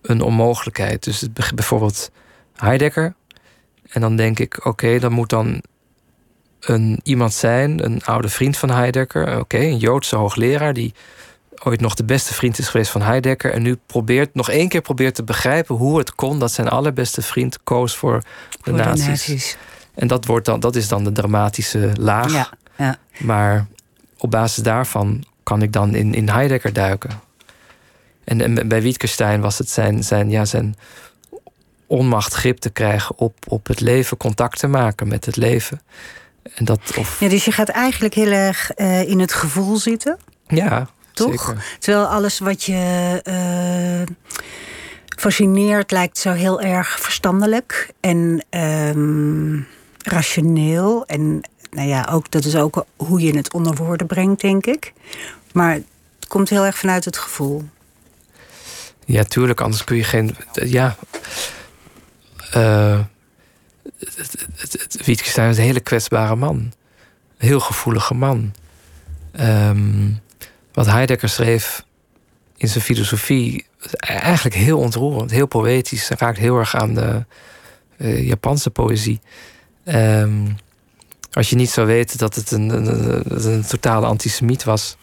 S5: een onmogelijkheid. Dus het, bijvoorbeeld Heidegger. En dan denk ik, oké, dan moet dan een, iemand zijn, een oude vriend van Heidegger. Oké, een Joodse hoogleraar die ooit nog de beste vriend is geweest van Heidegger. En nu probeert, nog één keer probeert te begrijpen hoe het kon dat zijn allerbeste vriend koos voor de, nazi's. En dat, wordt dan, dat is dan de dramatische laag.
S4: Ja, ja.
S5: Maar op basis daarvan kan ik dan in, in Heidegger duiken. En, en bij Wittgenstein was het zijn, zijn, ja, zijn onmacht grip te krijgen op, op het leven, contact te maken met het leven. En dat, of...
S4: ja, dus je gaat eigenlijk heel erg uh, in het gevoel zitten.
S5: Ja,
S4: toch?
S5: Zeker.
S4: Terwijl alles wat je uh, fascineert lijkt zo heel erg verstandelijk en um, rationeel. En nou ja, ook, dat is ook hoe je het onder woorden brengt, denk ik. Maar het komt heel erg vanuit het gevoel.
S5: Ja, tuurlijk, anders kun je geen. Ja. Uh, Wittgenstein is een hele kwetsbare man. Heel gevoelige man. Um, wat Heidegger schreef in zijn filosofie, eigenlijk heel ontroerend, heel poëtisch. Raakt heel erg aan de uh, Japanse poëzie. Um, als je niet zou weten dat het een, een, een totale antisemiet was.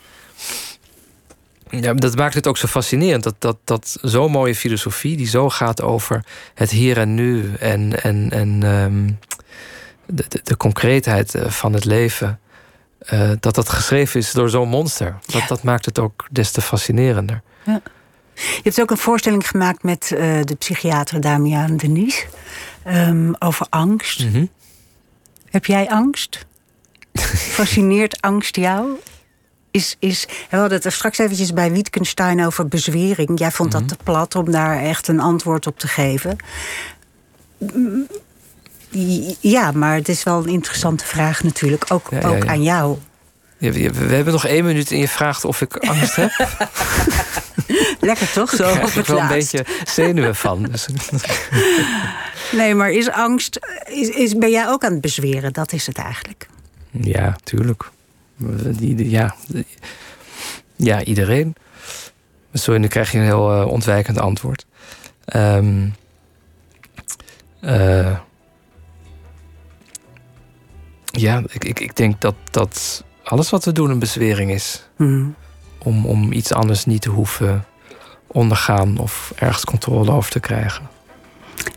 S5: Ja, dat maakt het ook zo fascinerend. Dat, dat, dat zo'n mooie filosofie, die zo gaat over het hier en nu en, en, en um, de, de, de, concreetheid eh, van het leven. Uh, dat dat geschreven is door zo'n monster. Dat, dat maakt het ook des te fascinerender.
S4: Ja. Je hebt ook een voorstelling gemaakt met uh, de psychiater Damian Denies um, over angst.
S5: Mm -hmm.
S4: Heb jij angst? Fascineert angst jou? Is, is, we hadden het er straks eventjes bij Wittgenstein over bezwering. Jij vond mm -hmm. dat te plat om daar echt een antwoord op te geven. Ja, maar het is wel een interessante vraag natuurlijk. Ook, ja, ook ja. aan jou.
S5: we hebben nog één minuut en je vraagt of ik angst heb. [LAUGHS]
S4: Lekker toch? Zo
S5: ik heb wel een beetje zenuwen van. Dus. [LAUGHS]
S4: nee, maar is angst... Is, is, ben jij ook aan het bezweren? Dat is het eigenlijk.
S5: Ja, tuurlijk. Ja, ja iedereen. Sorry, nu krijg je een heel uh, ontwijkend antwoord. Um, uh, ja, ik, ik, ik denk dat, dat alles wat we doen een bezwering is.
S4: Mm.
S5: Om, om iets anders niet te hoeven ondergaan of ergens controle over te krijgen.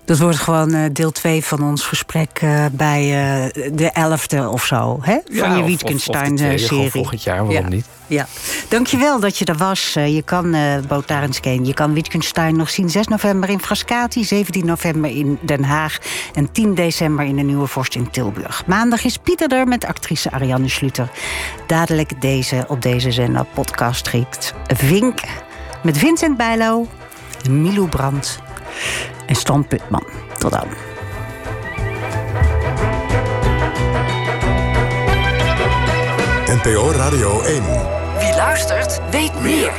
S4: Dat wordt gewoon uh, deel 2 van ons gesprek uh, bij uh, de 11e of zo. Hè? Van
S5: ja,
S4: je Wittgenstein-serie.
S5: volgend jaar, waarom
S4: ja.
S5: niet?
S4: Ja, dankjewel dat je er was. je kan, uh, Boot Tarenskeen, je kan Wittgenstein nog zien 6 november in Frascati, 17 november in Den Haag en 10 december in de Nieuwe Vorst in Tilburg. Maandag is Pieter er met actrice Ariane Schluter. Dadelijk deze op deze zender podcast Vink met Vincent Bijlo, Milou Brandt en Stan Putman. Tot dan.
S2: NPO Radio 1.
S3: Wie luistert, weet meer.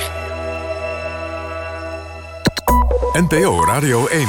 S2: NPO Radio 1.